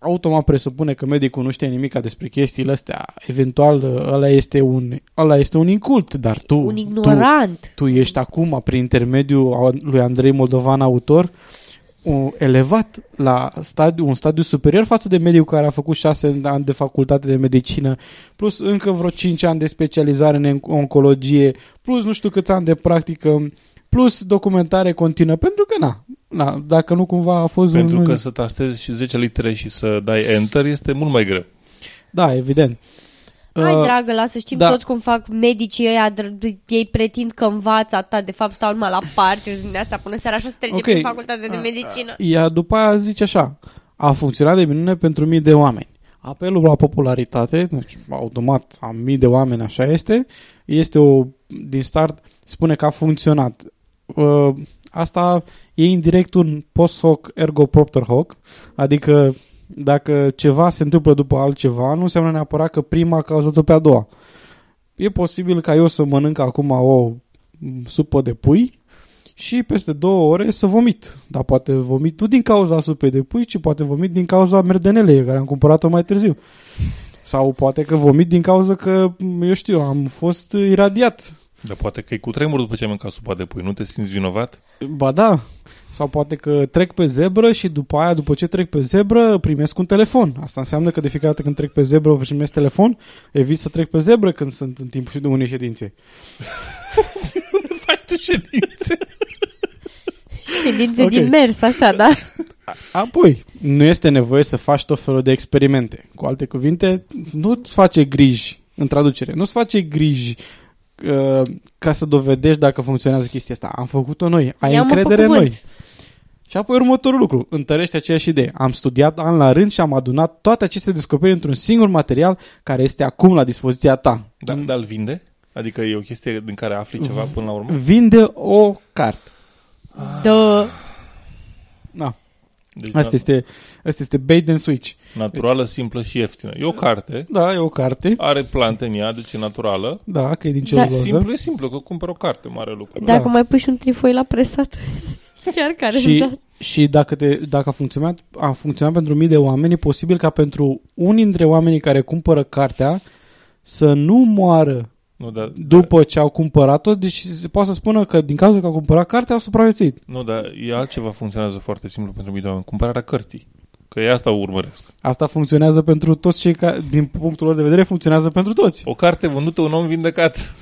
Automat presupune că medicul nu știe nimic despre chestiile astea. Eventual, uh, ăla este un, ăla este un incult, dar tu, Un tu, ignorant. tu ești acum, prin intermediul a- lui Andrei Moldovan, autor, un, elevat la stadiu, un stadiu superior față de medicul care a făcut șase ani de facultate de medicină, plus încă vreo 5 ani de specializare în oncologie, plus nu știu câți ani de practică, plus documentare continuă, pentru că, na, na dacă nu cumva a fost Pentru un... că să tastezi și 10 litere și să dai enter este mult mai greu. Da, evident. Hai, Uh, dragă, lasă, știm da. toți cum fac medicii ăia, dr- ei pretind că învață atât, de fapt stau numai la parte de dimineața până seara și o să trece Ok. prin facultatea de medicină. Ea după aia zice așa, a funcționat de minune pentru mii de oameni. Apelul la popularitate, deci automat a mii de oameni așa este, este o, din start, spune că a funcționat. Uh, asta e indirect un post hoc ergo propter hoc, adică dacă ceva se întâmplă după altceva, nu înseamnă neapărat că prima a cauzat-o pe a doua. E posibil ca eu să mănânc acum o supă de pui și peste două ore să vomit. Dar poate vomit nu din cauza supei de pui, ci poate vomit din cauza merdenelei care am cumpărat-o mai târziu. Sau poate că vomit din cauza că, eu știu, am fost iradiat. Dar poate că e cu tremur după ce ai mâncat supa de pui. Nu te simți vinovat? Ba da. Sau poate că trec pe zebră și după aia, după ce trec pe zebră, primesc un telefon. Asta înseamnă că de fiecare dată când trec pe zebră primesc telefon, evit să trec pe zebră când sunt în timpul și de unei ședințe. Faci tu ședințe. Ședințe Ok. din mers, așa, da? Apoi, nu este nevoie să faci tot felul de experimente. Cu alte cuvinte, nu-ți face griji, în traducere, nu-ți face griji uh, ca să dovedești dacă funcționează chestia asta. Am făcut-o noi, ai Ia-mă pe încredere în cuvânt. noi. Și apoi următorul lucru, întărește aceeași idee. Am studiat an la rând și am adunat toate aceste descoperiri într-un singur material care este acum la dispoziția ta. Da, dar îl vinde? Adică e o chestie din care afli ceva până la urmă? Vinde o carte. Da. Da. Deci Asta na- este, asta este bait and switch. naturală, simplă și ieftină. E o carte, Da, e o carte. are plante în ea, deci e naturală. Da, că e din Da. celuloză. Simplu e simplu, că cumpăr o carte, mare lucru. Dacă Da. mai pui și un trifoi la presat. Chiar care, și, da. și dacă, te, dacă a, funcționat, a funcționat pentru mii de oameni, e posibil ca pentru unii dintre oamenii care cumpără cartea să nu moară Nu, dar, după ce au cumpărat-o, deci se poate să spună că din cauza că au cumpărat cartea au supraviețuit. Nu, dar e altceva funcționează foarte simplu pentru mii de oameni. Cumpărarea cărții. Că e asta urmăresc. Asta funcționează pentru toți cei care, din punctul lor de vedere, funcționează pentru toți. O carte vândută, un om vindecat.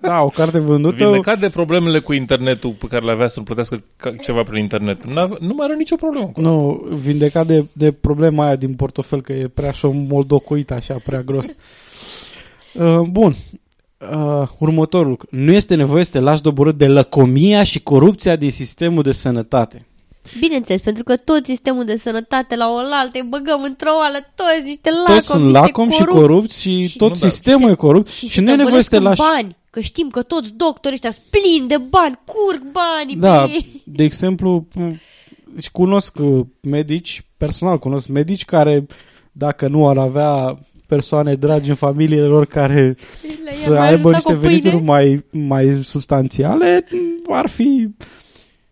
Da, o carte vândută... Vindecat de problemele cu internetul pe care le avea să-l plătească ca- ceva prin internet. Nu, nu mai are nicio problemă cu asta. Nu, vindecat de, de problema aia din portofel, că e prea și moldocoit așa, prea gros. Uh, bun. Uh, următorul lucru. Nu este nevoie să te lași doborât de lăcomia și corupția din sistemul de sănătate. Bineînțeles, pentru că tot sistemul de sănătate la oaltă îi băgăm într-o oală toți niște lacomi, Toți sunt niște lacom și corupți. corupți și, Și- tot Nu, dar- sistemul și e corupt Și, și, nu e nevoie să te lași... bani, că știm că toți doctorii ăștia sunt plini de bani, curg banii Da, pe ei. de exemplu, m- deci cunosc uh, medici, personal cunosc medici care, dacă nu ar avea persoane dragi în familiile lor care Le-ai să mai aibă ajutat niște cu pâine? venituri mai, mai substanțiale, m, ar fi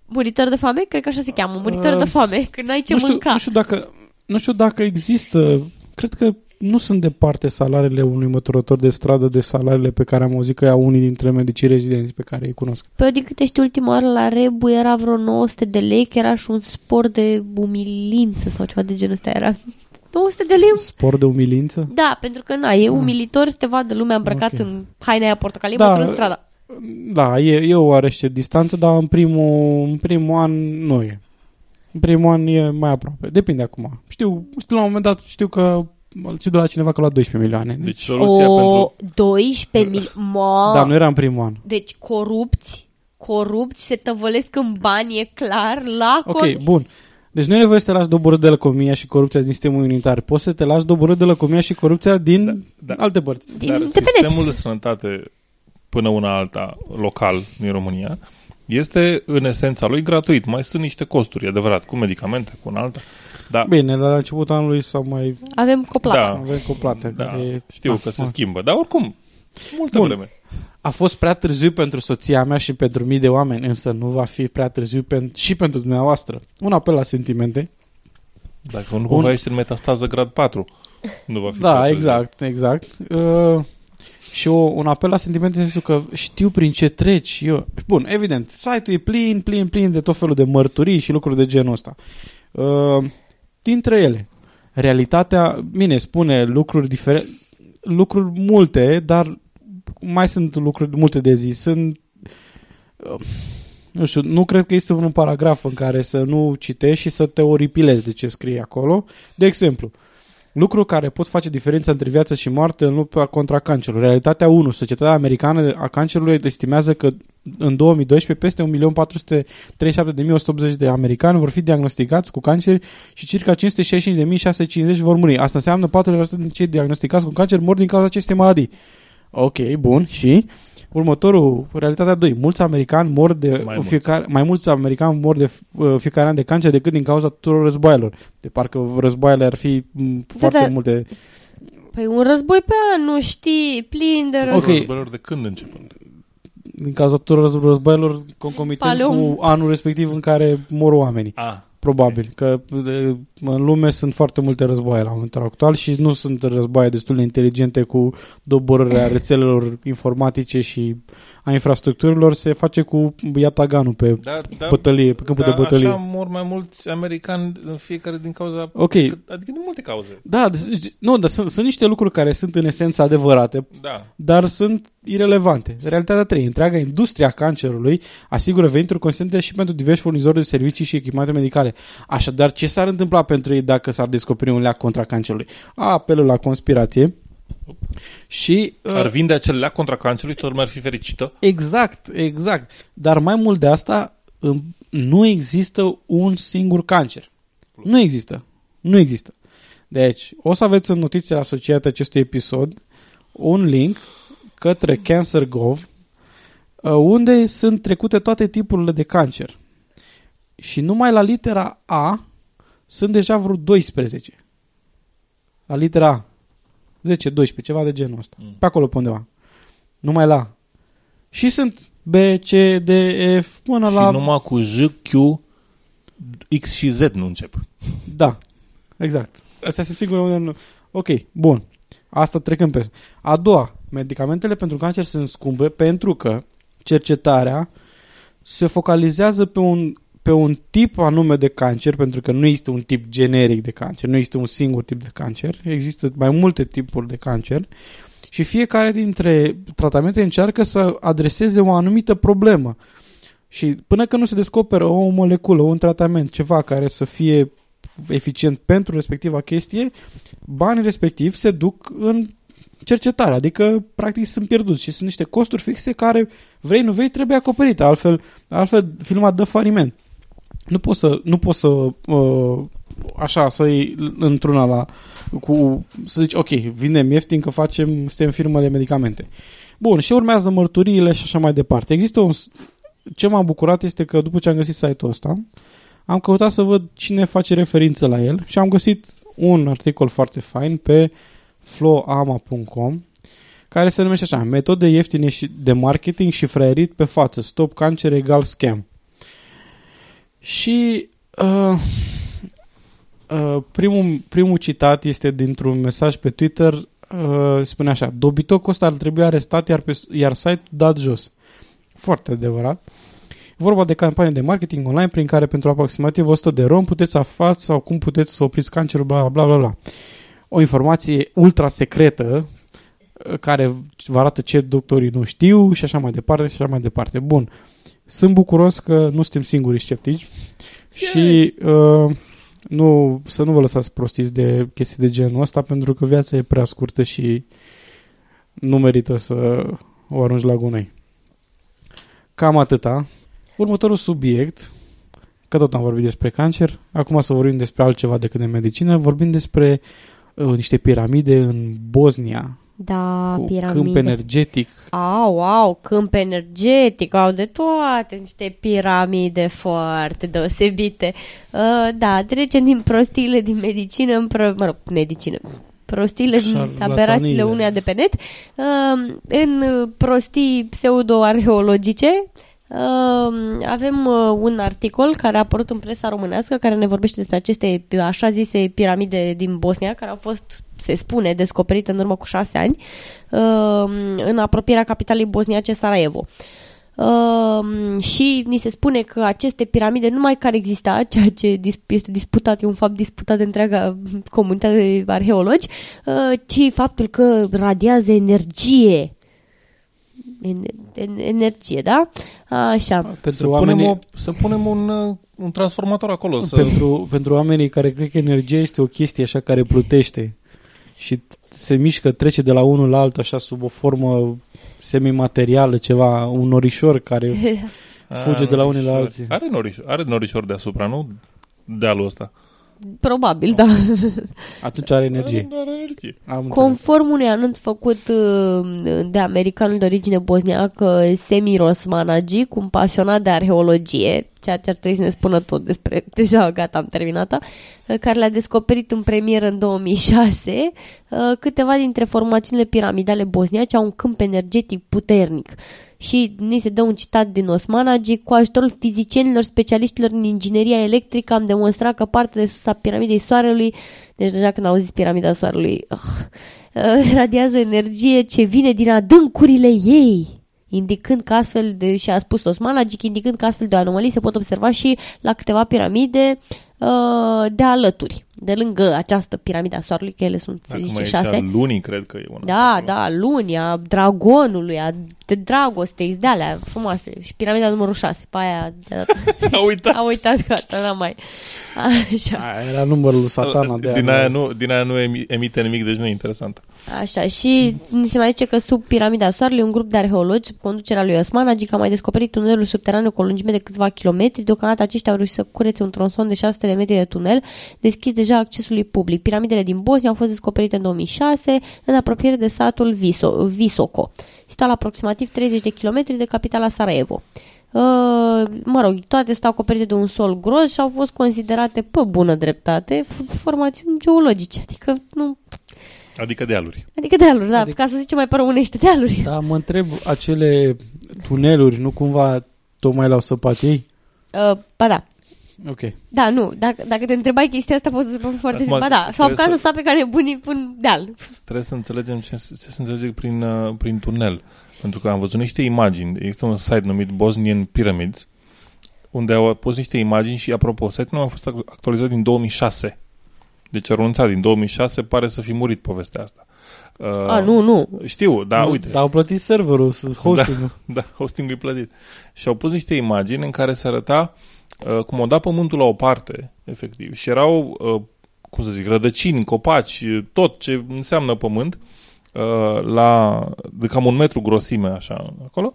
Muritor de foame? Cred că așa se cheamă, muritor Uh, de foame, când n-ai ce nu, știu, mânca. nu, știu dacă, nu știu dacă există, cred că nu sunt departe salariile unui măturător de stradă de salariile pe care am auzit că ia unii dintre medicii rezidenți pe care îi cunosc. Pe eu din câte știu ultima oară la Rebu era vreo 900 de lei, că era și un spor de umilință sau ceva de genul ăsta era. 900 de lei? Spor de umilință? Da, pentru că na, e umilitor să te vadă lumea îmbrăcat Ok. în haina aia portocalie, Da. da. în strada. Da, e, e o oarește distanță, dar în primul, în primul an nu e. În primul an e mai aproape. Depinde acum. Știu, știu la un moment dat, știu că știu de la cineva că la 12 milioane. Deci soluția o, pentru... 12 mil... Mă! Dar nu era în primul an. Deci corupți, corupți se tăvălesc în bani, e clar, la Ok, cont. bun. Deci nu e nevoie să te lași doborât de lăcomia și corupția din sistemul unitar. Poți să te lași doborât de lăcomia și corupția din Da, da, da. alte părți. Din Dar dependență. sistemul de sănătate până una alta, local, din România, este în esența lui gratuit. Mai sunt niște costuri, e adevărat, cu medicamente, cu un alta. Da, Bine, la începutul anului sau mai Avem coplată. Da. avem coplată. da care e- știu Ah, că se ah. schimbă. Dar oricum, multă Bun. vreme. A fost prea târziu pentru soția mea și pentru mii de oameni, însă nu va fi prea târziu pen- și pentru dumneavoastră. Un apel la sentimente. Dacă nu cumva ești în metastază grad 4, nu va fi prea Da, târziu. exact, exact. Uh, și o, un apel la sentimente în sensul că știu prin ce treci. Eu. Bun, evident, site-ul e plin, plin, plin de tot felul de mărturii și lucruri de genul ăsta. Uh, dintre ele, realitatea, bine, spune lucruri diferite, lucruri multe, dar mai sunt lucruri multe de zis. Sunt uh, nu știu, nu cred că este un paragraf în care să nu citești și să te oripilezi de ce scrie acolo. De exemplu, lucruri care pot face diferența între viață și moarte în lupta contra cancerului. Realitatea 1. Societatea Americană a Cancerului estimează că în 2012 peste 1.437.180 de americani vor fi diagnosticați cu cancer și circa 565.650 vor muri. Asta înseamnă 4% din cei diagnosticați cu cancer mor din cauza acestei maladii. Ok, bun. Și următorul, realitatea 2. Mulți americani mor de Mai mai, mulți. fiecare, mai mulți americani mor de uh, fiecare an de cancer decât din cauza tuturor războaielor. De parcă războaiele ar fi m, foarte dar- multe. Păi un război pe an, nu știi, plin de război. Ok. Războiilor de când începând? Din cauza tuturor răz- războaielor concomitent Paleum. cu anul respectiv în care mor oamenii. Ah, Probabil, că de, în lume sunt foarte multe războaie la momentul actual și nu sunt războaie destul de inteligente cu doborârea rețelelor informatice și a infrastructurilor, se face cu iataganul pe da, da, bătălie, pe câmpul da, de bătălie. așa mor mai mulți americani în fiecare din cauza... Ok, Adică din multe cauze. da, deci- nu, dar sunt, sunt niște lucruri care sunt în esență adevărate, Da. dar sunt irelevante. Realitatea 3. Întreaga industria a cancerului asigură venituri consistente și pentru diversi furnizori de servicii și echipamente medicale. Așadar, ce s-ar întâmpla pentru ei dacă s-ar descoperi un leac contra cancerului? A, apelul la conspirație și... uh, Ar vinde acel leac contra cancerului, toată lumea ar fi fericită. Exact, exact. Dar mai mult de asta, îm, nu există un singur cancer. Nu există. Nu există. Deci, o să aveți în notițele asociate acestui episod un link către Cancer.gov uh, unde sunt trecute toate tipurile de cancer. Și numai la litera A sunt deja vreo 12. La litera A. 10, 12, ceva de genul ăsta. Mm. Pe acolo pe undeva. Numai la A. Și sunt B, C, D, F, până Și la... numai cu J, Q, X și Z nu încep. Da, exact. Asta se sigur unde nu... Ok, bun. Asta trecând pe... A doua, medicamentele pentru cancer sunt scumpe pentru că cercetarea se focalizează pe un, pe un tip anume de cancer, pentru că nu există un tip generic de cancer, nu există un singur tip de cancer, există mai multe tipuri de cancer și fiecare dintre tratamente încearcă să adreseze o anumită problemă. Și până când nu se descoperă o moleculă, un tratament, ceva care să fie eficient pentru respectiva chestie, banii respectiv se duc în cercetare, adică practic sunt pierduți și sunt niște costuri fixe care vrei, nu vrei, trebuie acoperite, altfel, altfel firma dă faliment. Nu poți să, nu poți să uh, așa, să iei într-una la, cu, să zici, ok, vindem ieftin că facem, suntem firmă de medicamente. Bun, și urmează mărturiile și așa mai departe. Există un, ce m-a bucurat este că după ce am găsit site-ul ăsta, am căutat să văd cine face referință la el și am găsit un articol foarte fain pe flowama.com care se numește așa, metode ieftine și de marketing și fraierit pe față, stop cancer egal scam. Și uh, uh, primul, primul citat este dintr-un mesaj pe Twitter, uh, spune așa, dobitocul ăsta ar trebui arestat, iar, pe, iar site-ul dat jos. Foarte adevărat. Vorba de campanie de marketing online prin care pentru aproximativ 100 de rom puteți aflați sau cum puteți să opriți cancerul, bla bla bla bla. O informație ultra secretă uh, care vă arată ce doctorii nu știu și așa mai departe și așa mai departe. Bun. Sunt bucuros că nu suntem singurii sceptici și uh, nu, să nu vă lăsați prostiți de chestii de genul ăsta pentru că viața e prea scurtă și nu merită să o arunci la gunoi. Cam atâta. Următorul subiect, că tot am vorbit despre cancer, acum să vorbim despre altceva decât de medicină, vorbim despre uh, niște piramide în Bosnia, Da, cu piramide. câmp energetic. Au, au, câmp energetic, au de toate, niște piramide foarte deosebite. Uh, da, trecem din prostiile din medicină în, pro, mă rog, medicină, prostiile din Șarlataniile. aberațiile uneia de pe net, uh, în prostii pseudo-arheologice, Uh, avem uh, un articol care a apărut în presa românească care ne vorbește despre aceste așa zise piramide din Bosnia care au fost, se spune, descoperite în urmă cu șase ani uh, în apropierea capitalei bosniace Sarajevo. Uh, și ni se spune că aceste piramide nu numai că ar exista, ceea ce dis- este disputat, e un fapt disputat de întreaga comunitate de arheologi, uh, ci faptul că radiază energie. En- en- energie, da? Așa. Pentru Să oamenii, punem, o, să punem un, uh, un transformator acolo. Să... pentru, pentru oamenii care cred că energia este o chestie așa care plutește și se mișcă, trece de la unul la altul așa sub o formă semimaterială, ceva, un norișor care fuge de la unii la norișor. alții. Are norișor, are norișor deasupra, nu? Dealul ăsta. Probabil, da. atunci are energie. Are, are energie. Am înțeles. Conform unui anunț făcut uh, de americanul de origine bosniacă Semiros Managi, cu un pasionat de arheologie, ceea ce ar trebui să ne spună tot despre, deja gata, am terminat care le-a descoperit în premieră în 2006, uh, câteva dintre formațiunile piramidale bosniace au un câmp energetic puternic. Și ni se dă un citat din Osmanagi, cu ajutorul fizicienilor specialiștilor în ingineria electrică am demonstrat că partea de sus a piramidei soarelui, deci deja când au zis piramida soarelui, uh, uh, radiază energie ce vine din adâncurile ei indicând că astfel de, și a spus Osmanagic, indicând că astfel de anomalii se pot observa și la câteva piramide uh, de alături, de lângă această piramidă a soarelui, că ele sunt, se Acum zice, e și șase. a lunii, cred că e una. Da, acolo. da, luni, a dragonului, a de dragostei, de alea frumoase. Și piramida numărul 6, pe aia de, A uitat. a uitat, gata, n-am mai. Așa, Aia era numărul lui satana de din, aia. aia nu, din aia nu emi- emite nimic, deci nu e interesant. așa. Și ni se mai zice că sub piramida soarelui, un grup de arheologi, sub conducerea lui Osman Agic, a mai descoperit tunelul subterane cu o lungime de câțiva kilometri. Deocamdată aceștia au reușit să curețe un tronson de 600 de metri de tunel, deschis deja accesului public. Piramidele din Bosnia au fost descoperite în 2006, în apropiere de satul Viso, Visoko, situat la aproximativ 30 de kilometri de capitala Sarajevo. Uh, mă rog, toate stau acoperite de un sol gros și au fost considerate pe bună dreptate f- formațiuni geologice, adică nu, Adică dealuri. adică dealuri, da, Adică- ca să zicem mai pe românește dealuri. Da, mă întreb, acele tuneluri nu cumva tocmai le-au săpat ei? Uh, ba da, Ok. da, nu, dacă, dacă te întrebai chestia asta poți să spun foarte Acum, simplu, ba da, s-au trebuie apucat să să- sape ca nebunii pun deal. Trebuie să înțelegem ce, ce se înțelege prin, uh, prin tunel. Pentru că am văzut niște imagini. Există un site numit Bosnian Pyramids, unde au pus niște imagini și, apropo, site-ul a fost actualizat din 2006. Deci a renunțat din 2006, pare să fi murit povestea asta. Uh, A, nu, nu, Știu, da, Nu, uite. Dar au plătit serverul, hosting-ul. Da, hosting-ul e plătit. Și au pus niște imagini în care se arăta uh, cum o da pământul la o parte, efectiv. Și erau, uh, cum să zic, rădăcini, copaci, uh, tot ce înseamnă pământ, uh, la de cam un metru grosime, așa, acolo.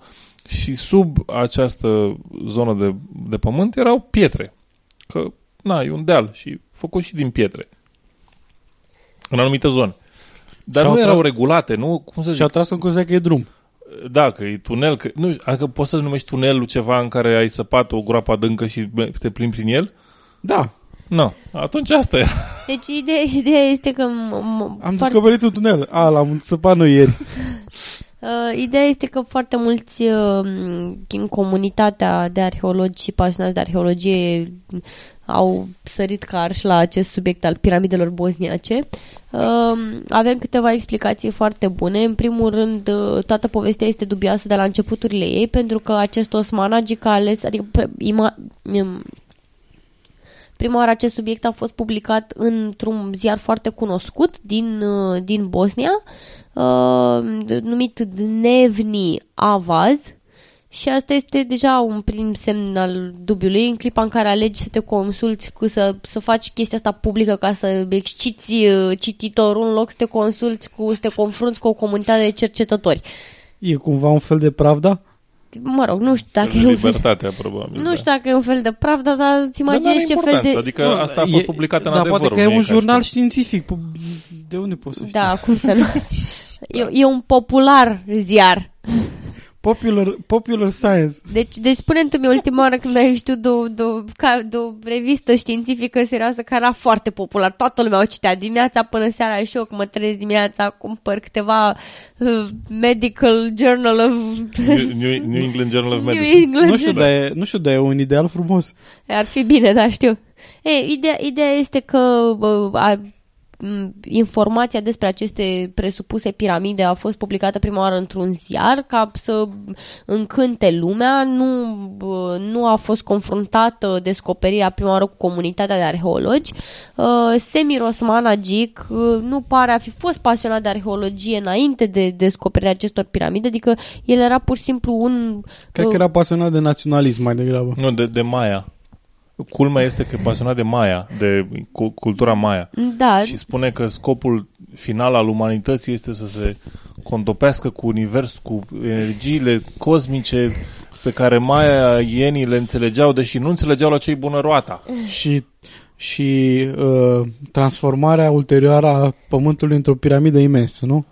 Și sub această zonă de, de pământ erau pietre. Că, na, e un deal și făcut și din pietre. În anumite zone. Dar Și-au nu tra- erau regulate, nu? Cum să zic? Și au tras în concluzia că e drum. Da, că e tunel, că, nu, adică poți să numești tunelul ceva în care ai săpat o groapă adâncă și te plimbi prin el? Da, Nu. Atunci asta e. Deci ideea, ideea este că m- m- am foarte, descoperit un tunel. A, l-am săpat noi ieri. Uh, ideea este că foarte mulți uh, în comunitatea de arheologi și pasionați de arheologie au sărit ca arș la acest subiect al piramidelor bosniace. Uh, avem câteva explicații foarte bune. În primul rând, uh, toată povestea este dubioasă de la începuturile ei, pentru că acest osmanagic a ales, adică pre- ima, im, Prima oară acest subiect a fost publicat într-un ziar foarte cunoscut din, uh, din Bosnia, uh, numit Dnevni Avaz, și asta este deja un prim semn al dubiului în clipa în care alegi să te consulți cu să, să faci chestia asta publică ca să exciți uh, cititorul în loc să te consulți cu, să te confrunți cu o comunitate de cercetători. E cumva un fel de pravda? Mă rog, nu știu dacă Fel e de un fel, libertatea, probabil. nu da. știu dacă e un fel de pravda, dar îți Dar n-are imaginezi ce fel de... importanță, Adică asta a fost E- publicat în da, adevăr. poate că e nu un ca și jurnal cum. științific. Pu- De unde poți să știi? Da, cum să nu... E, e un popular ziar. Popular, popular Science. Deci, deci spune-mi tu mie ultima oară când ai ieșit tu de, o- de, o- ca, de o revistă științifică serioasă care era foarte popular. Toată lumea o citea dimineața până seara și eu când mă trezesc dimineața cumpăr câteva uh, medical journal of... New, New, New England Journal of New Medicine. England. Nu știu, dar e, nu știu, dar e un ideal frumos. Ar fi bine, da, știu. E, ideea, ideea este că bă, a, m, informația despre aceste presupuse piramide a fost publicată prima oară într-un ziar ca să încânte lumea. Nu, bă, nu a fost confruntată descoperirea prima oară cu comunitatea de arheologi. Uh, Semir Osman Agic uh, nu pare a fi fost pasionat de arheologie înainte de descoperirea acestor piramide, adică el era pur și simplu un... Cred uh, că era pasionat de naționalism mai degrabă. Nu, de, de Maya. Culmea este că e pasionat de Maya, de cu, cultura Maya. Da, Și spune că scopul final al umanității este să se contopească cu univers, cu energiile cosmice pe care maienii le înțelegeau, deși nu înțelegeau la ce-i bună roata. Și, și uh, transformarea ulterioară a pământului într-o piramidă imensă, nu?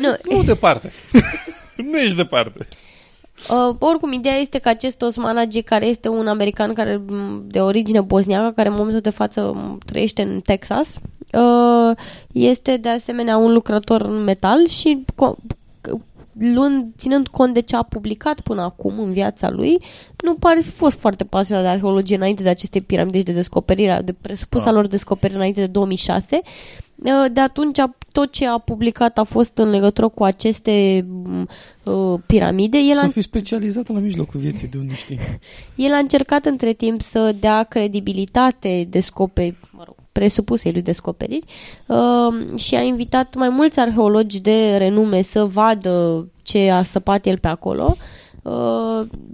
nu, Nu departe. nu ești departe. Uh, oricum, ideea este că acest Osmanagi, care este un american care m, de origine bosniacă, care în momentul de față m, trăiește în Texas, uh, este de asemenea un lucrător în metal și co- luând, ținând cont de ce a publicat până acum în viața lui, nu pare să fi fost foarte pasionat de arheologie înainte de aceste piramide și de descoperirea, de presupusa Ah. lor descoperire înainte de 2006. Uh, De atunci a- tot ce a publicat a fost în legătură cu aceste m, uh, piramide. El a Să fi specializat la mijlocul vieții, de unde știi. el a încercat între timp să dea credibilitate descoperi, mă rog, presupusei lui descoperiri uh, și a invitat mai mulți arheologi de renume să vadă ce a săpat el pe acolo. Uh,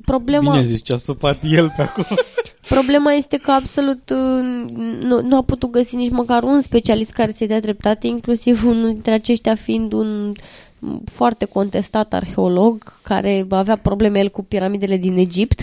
problema, Bine zis ce a săpat el pe acolo. problema este că absolut uh, nu, nu a putut găsi nici măcar un specialist care să-i dea dreptate, inclusiv unul dintre aceștia fiind un foarte contestat arheolog care avea probleme el cu piramidele din Egipt.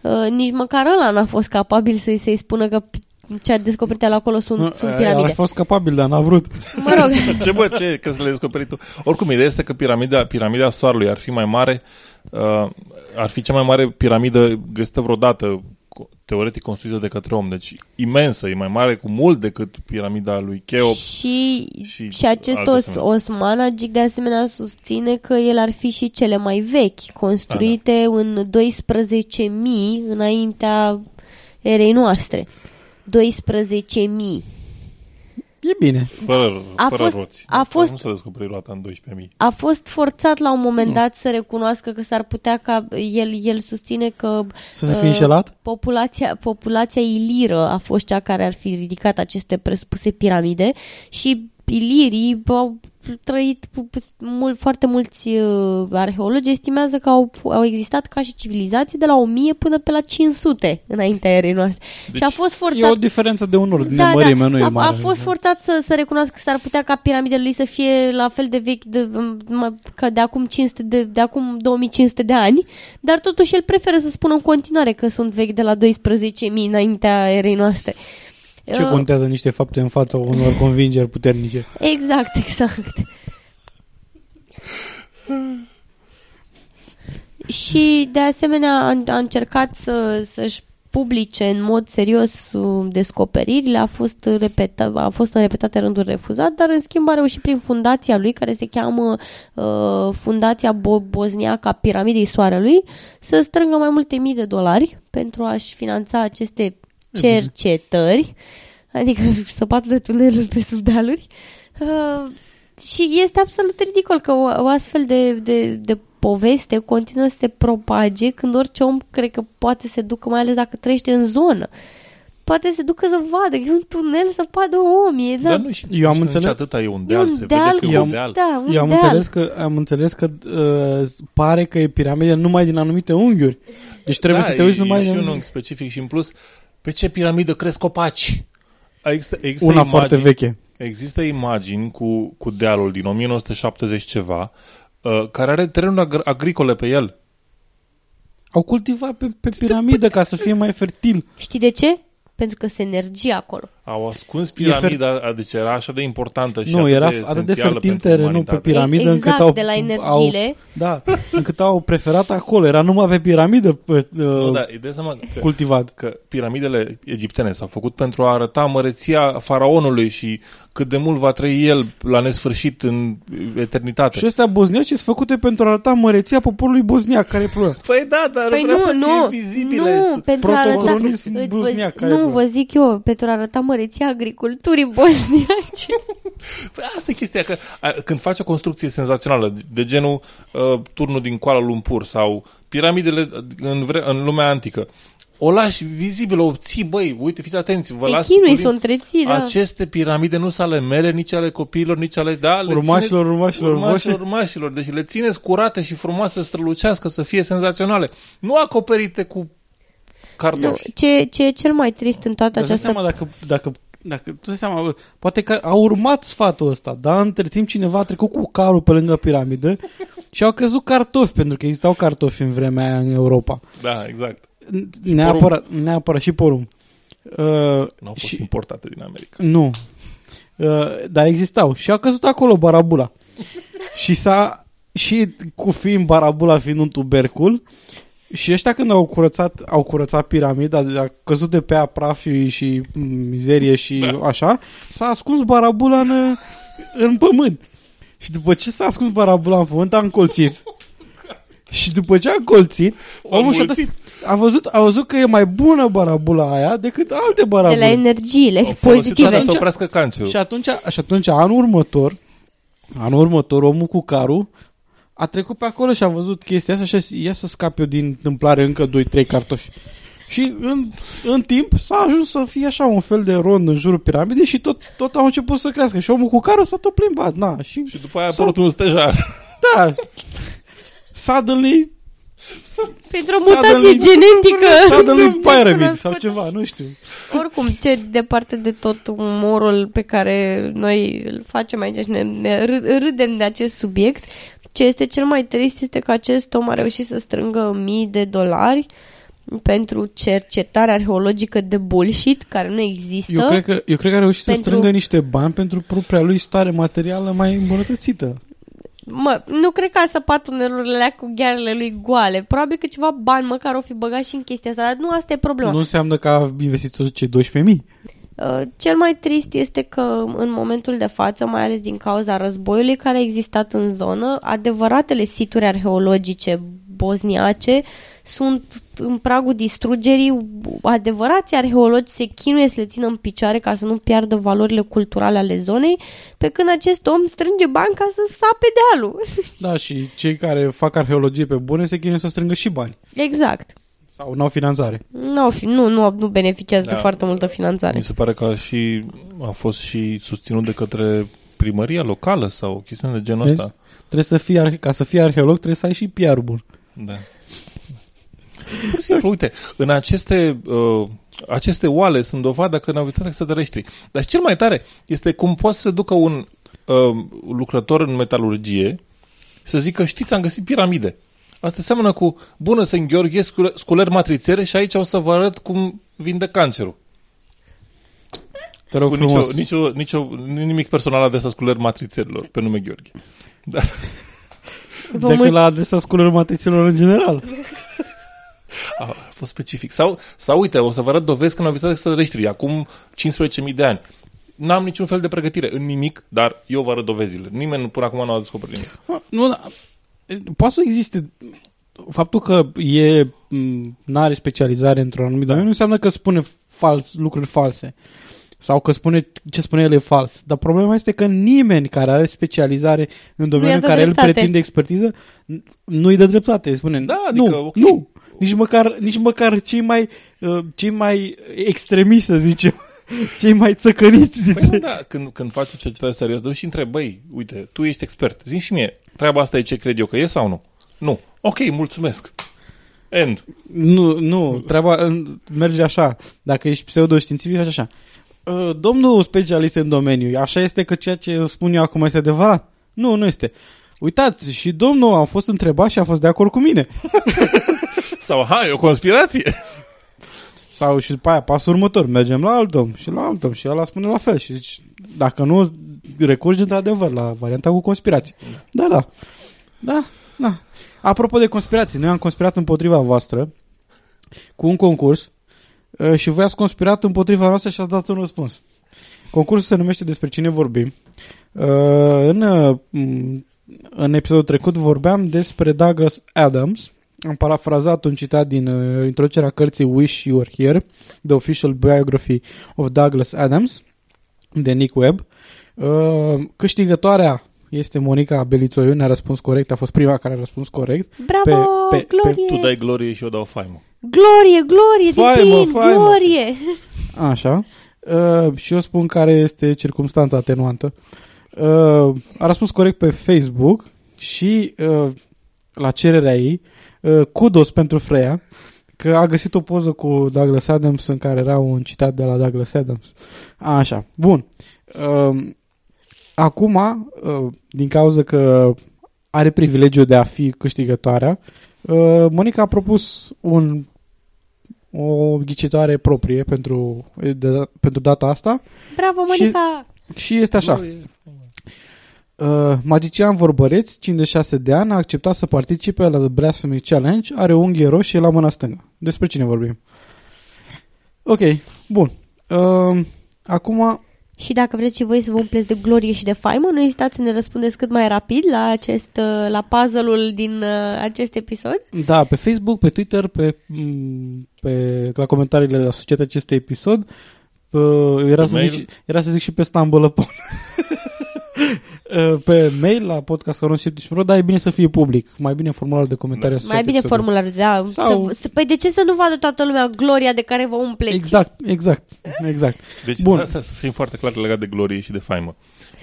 Uh, nici măcar ăla n-a fost capabil să-i, să-i spună că pi- ce a descoperit el acolo sunt, Nu, sunt a- piramide. A fost capabil, dar n-a vrut. Mă rog, Ce bă, ce crezi că le-ai descoperit tu? Oricum, ideea este că piramida, piramida Soarelui ar fi mai mare, uh, ar fi cea mai mare piramidă găsită vreodată, co- teoretic construită de către om. Deci imensă, e mai mare cu mult decât piramida lui Cheops. și, și și acest alte os, asemenea. Osmanagic de asemenea susține că el ar fi și cele mai vechi, construite Da, în 12.000 înaintea erei noastre. 12.000. E bine. Fără, A fără fost- roți. a fost- Nu s-a descoperit roata în 12.000. A fost forțat la un moment dat să recunoască că s-ar putea ca el, el susține că Să se fi Uh, înșelat? populația, populația iliră a fost cea care ar fi ridicat aceste presupuse piramide și ilirii au trăit pu- pu- mult, foarte mulți uh, arheologi estimează că au, au existat ca și civilizații de la 1000 până pe la 500 înaintea erei noastre. Deci, și a fost E forțat o diferență de un ordine da, mărime, nu e a, mare. a fost forțat să, să recunoască că s-ar putea ca piramidele lui să fie la fel de vechi de, m- ca de acum 500 de, de acum 2500 de ani, dar totuși el preferă să spună în continuare că sunt vechi de la 12.000 înaintea erei noastre. Ce Uh, contează niște fapte în fața unor convingeri puternice? Exact, exact. Și de asemenea a, a încercat să, să-și publice în mod serios uh, descoperirile, a fost, repeta, a fost în repetate rânduri refuzat, dar în schimb a reușit prin fundația lui, care se cheamă uh, Fundația Bo- Bosniaca Piramidei Soarelui, să strângă mai multe mii de dolari pentru a-și finanța aceste cercetări, adică săpatul de tuneluri pe sub dealuri. Uh, și este absolut ridicol că o, o astfel de, de, de poveste continuă să se propage când orice om cred că poate se ducă, mai ales dacă trăiește în zonă. Poate se ducă să vadă, e un tunel să vadă om. E, da, Dar nu știu, Eu am nu înțeles- nici atâta e un e deal, un se deal, vede că e Eu un am- deal. da, un Eu am deal. înțeles că, am înțeles că uh, pare că e piramidă numai din anumite unghiuri. Deci trebuie da, să te uiți e, numai e și din... un unghi specific și în plus, pe ce piramidă cresc copaci? Există, există Una imagini, foarte veche. Există imagini cu, cu dealul din 1970 ceva, uh, care are terenuri agr- agricole pe el. Au cultivat pe, pe piramidă ca să fie mai fertil. Știi de ce? Pentru că se energie acolo. Au ascuns piramida, deci era așa de importantă și Nu, atât era de atât de esențială fertil pentru terenul umanitate. pe piramidă exact, încât au, de la au, energiile. da, încât au preferat acolo. Era numai pe piramidă pe, uh, Nu, da, îi dai seama că, cultivat. că piramidele egiptene s-au făcut pentru a arăta măreția faraonului și cât de mult va trăi el la nesfârșit în eternitate. Și astea bosniaci sunt făcute pentru a arăta măreția poporului bosniac. Care e problema? Păi da, dar Păi vrea nu, să nu, fie vizibile. nu, pentru a arăta, Protocolonism îți bosniac, vă, care e nu, problema? vă zic eu, pentru a arăta măreția agriculturii bosniace. Păi asta e chestia, că a, când faci o construcție senzațională, de genul uh, turnul din Kuala Lumpur sau piramidele în, vre- în lumea antică, o lași vizibilă, o ții, băi, uite, fiți atenți, vă Te las chinui puțin. să o întreții, da. Aceste piramide nu sunt ale mele, nici ale copiilor, nici ale... Da, le Urmașilor, țineți- urmașilor urmașilor, urmașilor. Deci le țineți curate și frumoase, strălucească, să fie senzaționale. Nu acoperite cu Nu, cartofi. ce, ce e cel mai trist în toată Dar îți dai această... seama dacă, dacă, dacă tu dai seama, bă, poate că a urmat sfatul ăsta, dar între timp cineva a trecut cu carul pe lângă piramidă și au căzut cartofi, pentru că existau cartofi în vremea aia în Europa. Da, exact. Neapărat, neapărat și porum. Uh, Nu au fost și, importate din America. nu. Uh, dar existau. Și a căzut acolo barabula. și s-a și cu fiind barabula fiind un tubercul și ăștia când au curățat, au curățat piramida, a căzut de pe ea praf și, și mizerie și Da. așa, s-a ascuns barabula în, în pământ. Și după ce s-a ascuns barabula în pământ, a încolțit. și după ce a încolțit, S-a omul și-a dat, înmulțit. a văzut, a văzut că e mai bună barabula aia decât alte De barabule. la energiile Au folosit pozitive. asta să oprească cancerul. Și atunci, și atunci anul următor, anul următor, omul cu carul a trecut pe acolo și a văzut chestia asta și a zis, ia să scap eu din întâmplare încă 2-3 cartofi. Și în, în timp s-a ajuns să fie așa un fel de rond în jurul piramidei și tot, tot au început să crească. Și omul cu carul s-a tot plimbat. Na, și, Și după aia a S-au- apărut un stejar. da, suddenly Pentru o mutație Suddenly- genetică. Suddenly pyramid sau ceva, nu știu. Oricum, ce departe de tot umorul pe care noi îl facem aici și ne, ne râ- râdem de acest subiect, ce este cel mai trist este că acest om a reușit să strângă mii de dolari pentru cercetare arheologică de bullshit, care nu există. Eu cred, că, eu cred că a reușit să Pentru- strângă niște bani pentru propria lui stare materială mai îmbunătățită. Mă, nu cred că a săpat tunelurile alea cu ghearele lui goale. Probabil că ceva bani măcar o fi băgat și în chestia asta, dar nu asta e problema. Nu înseamnă că a investit toți cei 12.000. Uh, Cel mai trist este că în momentul de față, mai ales din cauza războiului care a existat în zonă, adevăratele situri arheologice bosniace sunt în pragul distrugerii. Adevărații arheologi se chinuie să le țină în picioare ca să nu piardă valorile culturale ale zonei, pe când acest om strânge bani ca să sape dealul. Da, și cei care fac arheologie pe bune se chinuie să strângă și bani. exact. Sau nu au finanțare. Nu, nu, nu, nu beneficiază Da. de foarte multă finanțare. Mi se pare că a, și, a fost și susținut de către primăria locală sau o chestiune de genul Vezi? ăsta. Trebuie să fii, arhe- ca să fii arheolog trebuie să ai și PR bun. Da. Pur și simplu, uite, în aceste, uh, aceste oale sunt dovada că n-au uitat extraterestri. Dar cel mai tare este cum poate să ducă un uh, lucrător în metalurgie să zică, știți, am găsit piramide. Asta seamănă cu, bună, sunt Gheorghe, scule- sculer matrițere și aici o să vă arăt cum vinde cancerul. Te rog Cu frumos. nicio, nicio, nicio, nimic personal adresa sculer matrițerilor, pe nume Gheorghe. Vă Decât mulț- la adresa sculelor matriților în general. A fost specific. Sau, sau uite, o să vă arăt dovezi când au vizitat extraterestrii, acum 15.000 de ani. N-am niciun fel de pregătire în nimic, dar eu vă arăt dovezile. Nimeni până acum nu a descoperit nimic. Mă, Nu, da, poate să existe faptul că e nu are specializare într-un anumit domeniu nu înseamnă că spune fals, lucruri false sau că spune ce spune el e fals. Dar problema este că nimeni care are specializare în domeniul în dă care dreptate. el pretinde expertiză n- nu-i dă dreptate. Spune, Da, adică, nu, ok. nu. Nici măcar, nici măcar cei mai, uh, cei mai extremiști, să zicem, cei mai țăcăniți Păi dintre... nu, da, când, când faci o cercetare serios, du și întreb, băi, uite, tu ești expert, zi și mie, treaba asta e ce cred eu că e sau nu? Nu. Ok, mulțumesc. End. Nu, nu, treaba în- merge așa. Dacă ești pseudoștiințific, faci așa. "Uh, Domnul specialist în domeniu, așa este că ceea ce spun eu acum este adevărat? Nu, nu este. Uitați, și domnul a fost întrebat și a fost de acord cu mine. Sau, ha, e o conspirație. Sau și după aia, pasul următor, mergem la alt domn și la alt domn și ăla spune la fel. Și zici, dacă nu, recurgi într-adevăr la varianta cu conspirație. Da, da. Da, da. Apropo de conspirații, noi am conspirat împotriva voastră cu un concurs uh, și voi ați conspirat împotriva noastră și ați dat un răspuns. Concursul se numește Despre cine vorbim. Uh, În, uh, m, în episodul trecut vorbeam despre Douglas Adams. Am parafrazat un citat din uh, introducerea cărții Wish You Were Here, The Official Biography of Douglas Adams, de Nick Webb. Uh, Câștigătoarea este Monica Belițoiu, ne-a răspuns corect, a fost prima care a răspuns corect. Bravo, Pe- pe- glorie! Tu dai glorie și eu dau faimă. Glorie, glorie, Faimă, din plin, faimă. glorie! Așa. Uh, și eu spun care este circumstanța atenuantă. Uh, a răspuns corect pe Facebook și uh, la cererea ei, uh, kudos pentru Freya, că a găsit o poză cu Douglas Adams în care era un citat de la Douglas Adams. Așa. Bun. Uh, acum, uh, din cauza că are privilegiul de a fi câștigătoarea, uh, Monica a propus un o ghicitoare proprie pentru, de, pentru data asta Bravo, Și- Monica! și este așa. Glorie. Uh, magician Vorbăreț, 56 de ani, a acceptat să participe la The Blasphemy Challenge, are o unghie roșie la mâna stângă. Despre cine vorbim? Ok, bun. Uh, acum, Și dacă vreți și voi să vă umpleți de glorie și de faimă, nu ezitați să ne răspundeți cât mai rapid la, acest, uh, la puzzle-ul din uh, acest episod. da, pe Facebook, pe Twitter, pe, m, pe la comentariile asociate acestui episod, uh, era, să mail? zic, era să zic și pe Stumble Upon. Uh, pe mail la podcast.ro, dar e bine să fie public. Mai bine formularul de comentarii asociat mai bine episodului. formularul, da. Sau- Să, să, păi de ce să nu vadă toată lumea gloria de care vă umpleți? Exact, exact, exact. Deci Bun. Bun. asta să fim foarte clar legat de glorie și de faimă.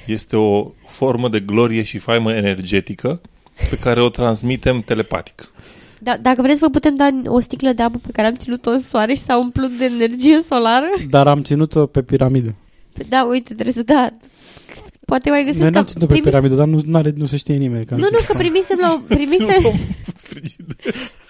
Este o formă de glorie și faimă energetică pe care o transmitem telepatic. Da, dacă vreți, vă putem da o sticlă de apă pe care am ținut-o în soare și s-a umplut de energie solară. Dar am ținut-o pe piramidă. Păi Da, uite, trebuie să da. Poate mai găsesc Noi că n-am ținut-o pe primi- piramidă, dar nu, n-are, nu se știe nimeni. Că am Nu, nu, ținut-o. că primisem la o, primisem, Ținut-o frigid.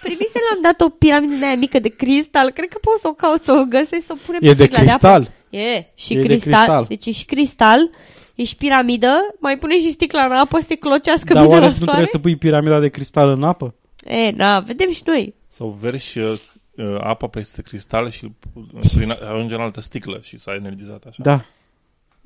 primisem la am dat o piramidă de aia mică de cristal. Cred că poți să o cauți, să o găsești, să o punem E pe de sticla cristal. De apă. E, și E de cristal. cristal. Deci e și cristal, e și piramidă, mai pune și sticla în apă să se clocească Dar bine oare la nu soare. trebuie să pui piramida de cristal în apă? E, na, vedem și noi. Sau verși uh, uh, apa peste cristal și uh, prin, ajunge în altă sticlă și s-a energizat așa. Da.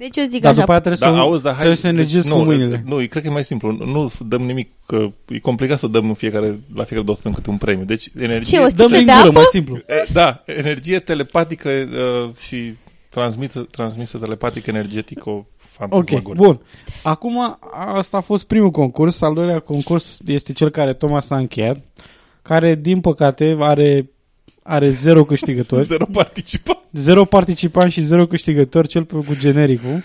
Deci eu zic Dar așa, după aia trebuie Da, să, auzi, dar să hai, se energizezi deci, cu nu, mâinile. Nu, cred că e mai simplu. Nu dăm nimic, că e complicat să dăm în fiecare, la fiecare două săptămâni câte un premiu. Deci energie... Ce, o Dăm sticlă din de gură, apă? mai simplu. E, Da, energie telepatică uh, și transmit, transmisă telepatic energetic o Ok, fantasmagorie. bun. Acum, asta a fost primul concurs. Al doilea concurs este cel care Thomas a încheiat, care, din păcate, are, are zero câștigători. Zero participa. zero participanți și zero câștigători, cel pe cu genericul. și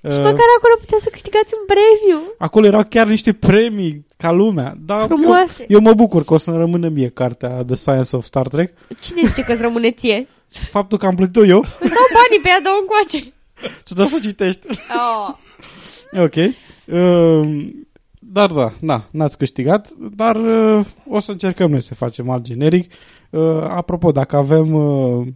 Uh, măcar acolo puteți să câștigați un premiu. Acolo erau chiar niște premii ca lumea. Dar eu, Frumoase. eu mă bucur că o să-mi rămână mie cartea The Science of Star Trek. Cine zice că-ți rămâne ție? Faptul că am plătit-o eu, Îți dau banii pe ea, dă încoace. să doar să citești. Oh. Ok. Uh, dar da, da, n-ați câștigat, dar uh, o să încercăm noi să facem alt generic. Uh, apropo, dacă avem uh,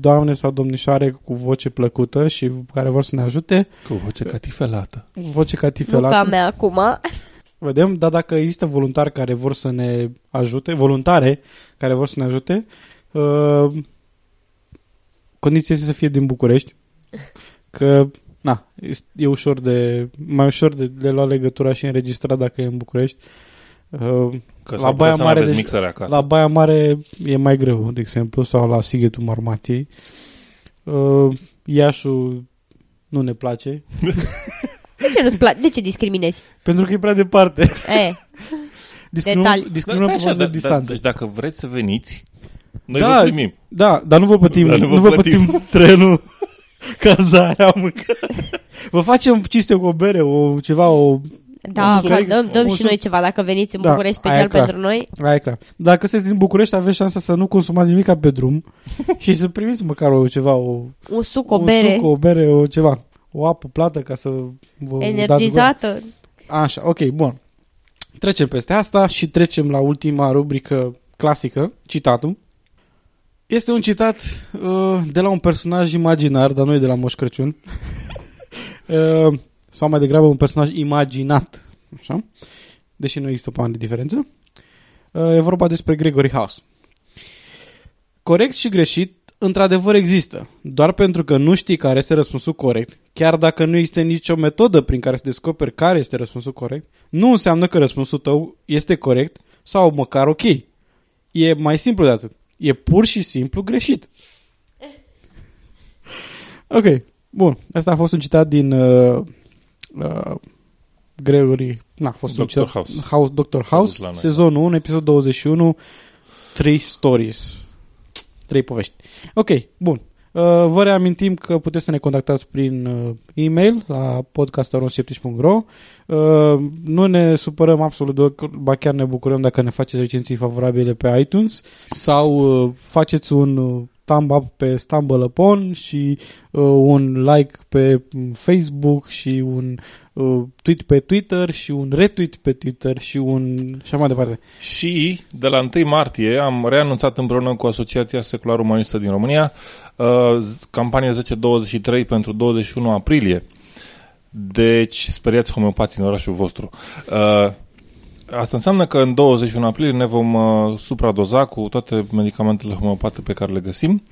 doamne sau domnișoare cu voce plăcută și care vor să ne ajute, Cu voce catifelată. voce ca Nu ca tifelată, mea acum. vedem, dar dacă există voluntari care vor să ne ajute, voluntare care vor să ne ajute, uh, condiția este să fie din București, că na, este- e ușor de, mai ușor de, de luat legătura și înregistrat dacă e în București. Uh, Că La s-ar putea Baia să nu Mare, aveți deci- mixere acasă. la Baia Mare e mai greu, de exemplu, sau la Sighetul Marmației. Uh, Iașul nu ne place, De ce nu-ți place? De ce discriminezi? pentru că e prea departe. E, Discriminăm, Detalii. discriminăm pe stai bază așa, de da- distanță. Deci dacă vreți să veniți, noi Da, vă primim. Da, dar nu vă plătim, Dar nu, nu vă vă plătim. plătim trenul, cazarea, mâncare. Vă facem ciste cu o bere, o, ceva, o... da, suc- mă, dăm, dăm un și suc- noi ceva dacă veniți în Da, București aia special e clar. pentru noi. Aia e clar. Dacă sunteți din București, aveți șansa să nu consumați nimic pe drum și să primiți măcar o ceva, o, Un suc, o un bere suc, o bere, o ceva. O apă plată ca să vă dați voie. energizată. Așa, ok, bun. Trecem peste asta și trecem la ultima rubrică clasică, citatul. Este un citat uh, de la un personaj imaginar, dar nu e de la Moș Crăciun. uh, sau mai degrabă un personaj imaginat. Așa? Deși nu există o pan de diferență. Uh, e vorba despre Gregory House. Corect și greșit, într-adevăr există. Doar pentru că nu știi care este răspunsul corect, chiar dacă nu există nicio metodă prin care să descoperi care este răspunsul corect, nu înseamnă că răspunsul tău este corect sau măcar ok. E mai simplu de atât. E pur și simplu greșit. Ok, bun. Asta a fost un citat din uh, uh, Gregory... Na, a fost Dr. un citat, House. House Dr. House, la noi, sezonul 1, episodul 21, Three Stories. Trei povești. Ok, bun. Uh, vă reamintim că puteți să ne contactați prin uh, e-mail la podcastaronskeptici.ro uh, Nu ne supărăm absolut deloc, ba chiar ne bucurăm dacă ne faceți recenzii favorabile pe iTunes sau uh, faceți un uh, thumb up pe Stumble Upon și uh, un like pe mm, Facebook și un uh, tweet pe Twitter și un retweet pe Twitter și un... și așa mai departe. Și de la 1 martie am reanunțat împreună cu Asociația Secular Umanistă din România uh, z- campania 1023 pentru 21 aprilie. Deci speriați homeopații în orașul vostru. Uh, Asta înseamnă că în 21 aprilie ne vom uh, supradoza cu toate medicamentele homeopate pe care le găsim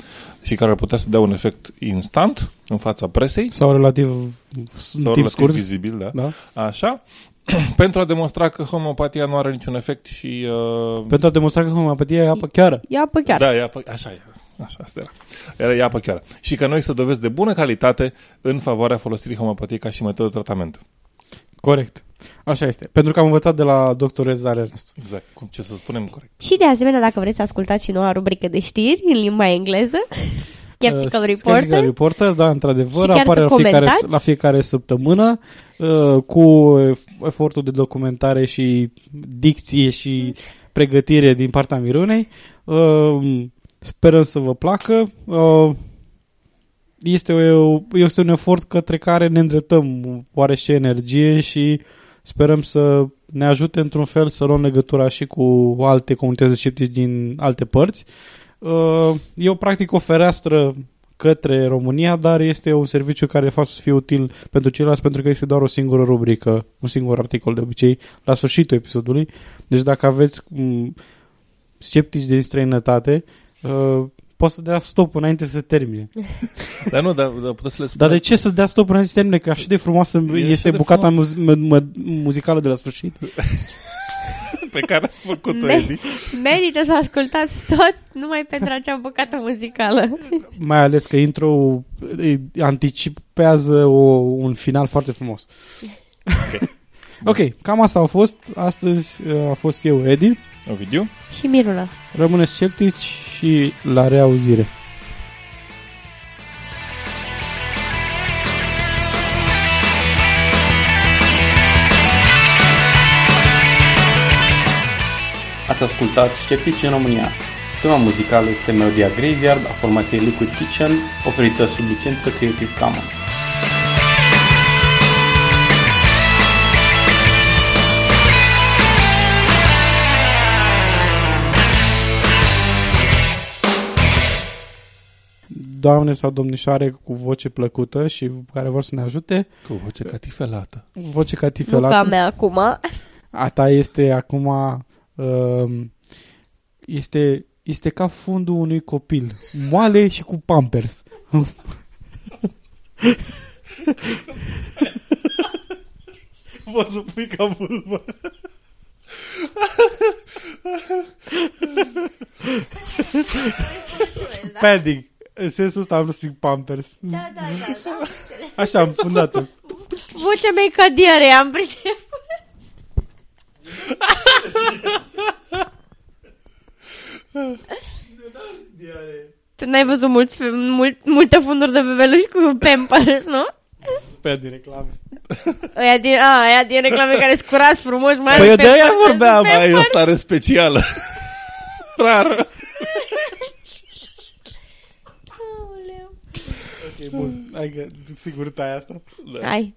și care ar putea să dea un efect instant în fața presei Sau relativ sau în timp relativ scurt. vizibil, da? Da? Așa, pentru a demonstra că homeopatia nu are niciun efect și... Uh, Pentru a demonstra că homeopatia e apă chiară. Ia pe chiar. Da, e apă, așa e. Așa, asta era. Era e apă chiară. Și că noi să dovezi de bună calitate în favoarea folosirii homeopatiei ca și metodă de tratament. Corect. Așa este. Pentru că am învățat de la doctor Zare Ernest. Exact. Cum ce să spunem corect. Și de asemenea, dacă vreți să ascultați și noua rubrică de știri în limba engleză, Skeptical Uh, Reporter, Skeptical Reporter, da, într-adevăr, Și chiar apare să la fiecare, comentați? la fiecare săptămână uh, cu ef- efortul de documentare și dicție și pregătire din partea Mirunei. Uh, sperăm să vă placă. Uh, este, o, este un efort către care ne îndreptăm oarește energie și sperăm să ne ajute într-un fel să luăm legătura și cu alte comunități de sceptici din alte părți. Uh, Eu practic o fereastră către România, dar este un serviciu care face să fie util pentru ceilalți pentru că este doar o singură rubrică, un singur articol de obicei la sfârșitul episodului. Deci dacă aveți m, sceptici din străinătate, uh, poți să dea stop înainte să termine. Dar nu, dar, dar puteți să le Dar spuneți. de ce să dea stop înainte să termine? Că așa de frumoasă E este așa de bucata muz- m- m- muzicală de la sfârșit. pe care a făcut-o Me- Edi? merită să ascultați tot numai pentru acea bucată muzicală. Mai ales că intro e, anticipează o, un final foarte frumos. Ok, cam asta a fost. Astăzi uh, a fost eu, Edi. Ovidiu? și Miruna. Rămâneți sceptici și la reauzire. Ați ascultat Sceptici în România. Tema muzicală este melodia Graveyard a formației Liquid Kitchen, oferită sub licență Creative Commons. Doamne sau domnișoare cu voce plăcută și care vor să ne ajute, Cu voce catifelată. voce Nu ca catifelată. mea acum. A ta este acum... Uh, este, este ca fundul unui copil. Moale și cu pampers. Poți să pui ca vulvă. Padding. În sensul ăsta am zic pampers. Da, da, da, da. Așa, am fundat Vocea mea e ca diare, am pricep. Tu n-ai văzut mulți, fe- mult, multe funduri de bebeluși cu Pampers, nu? Padding reclame. Aia din, a, aia din reclame care scurați frumos, mai Păi eu ales de aia Pampers, vorbeam, Pampers. ai o stare specială. Rară. Ok, bun. Hai că sigur tai asta. Hai.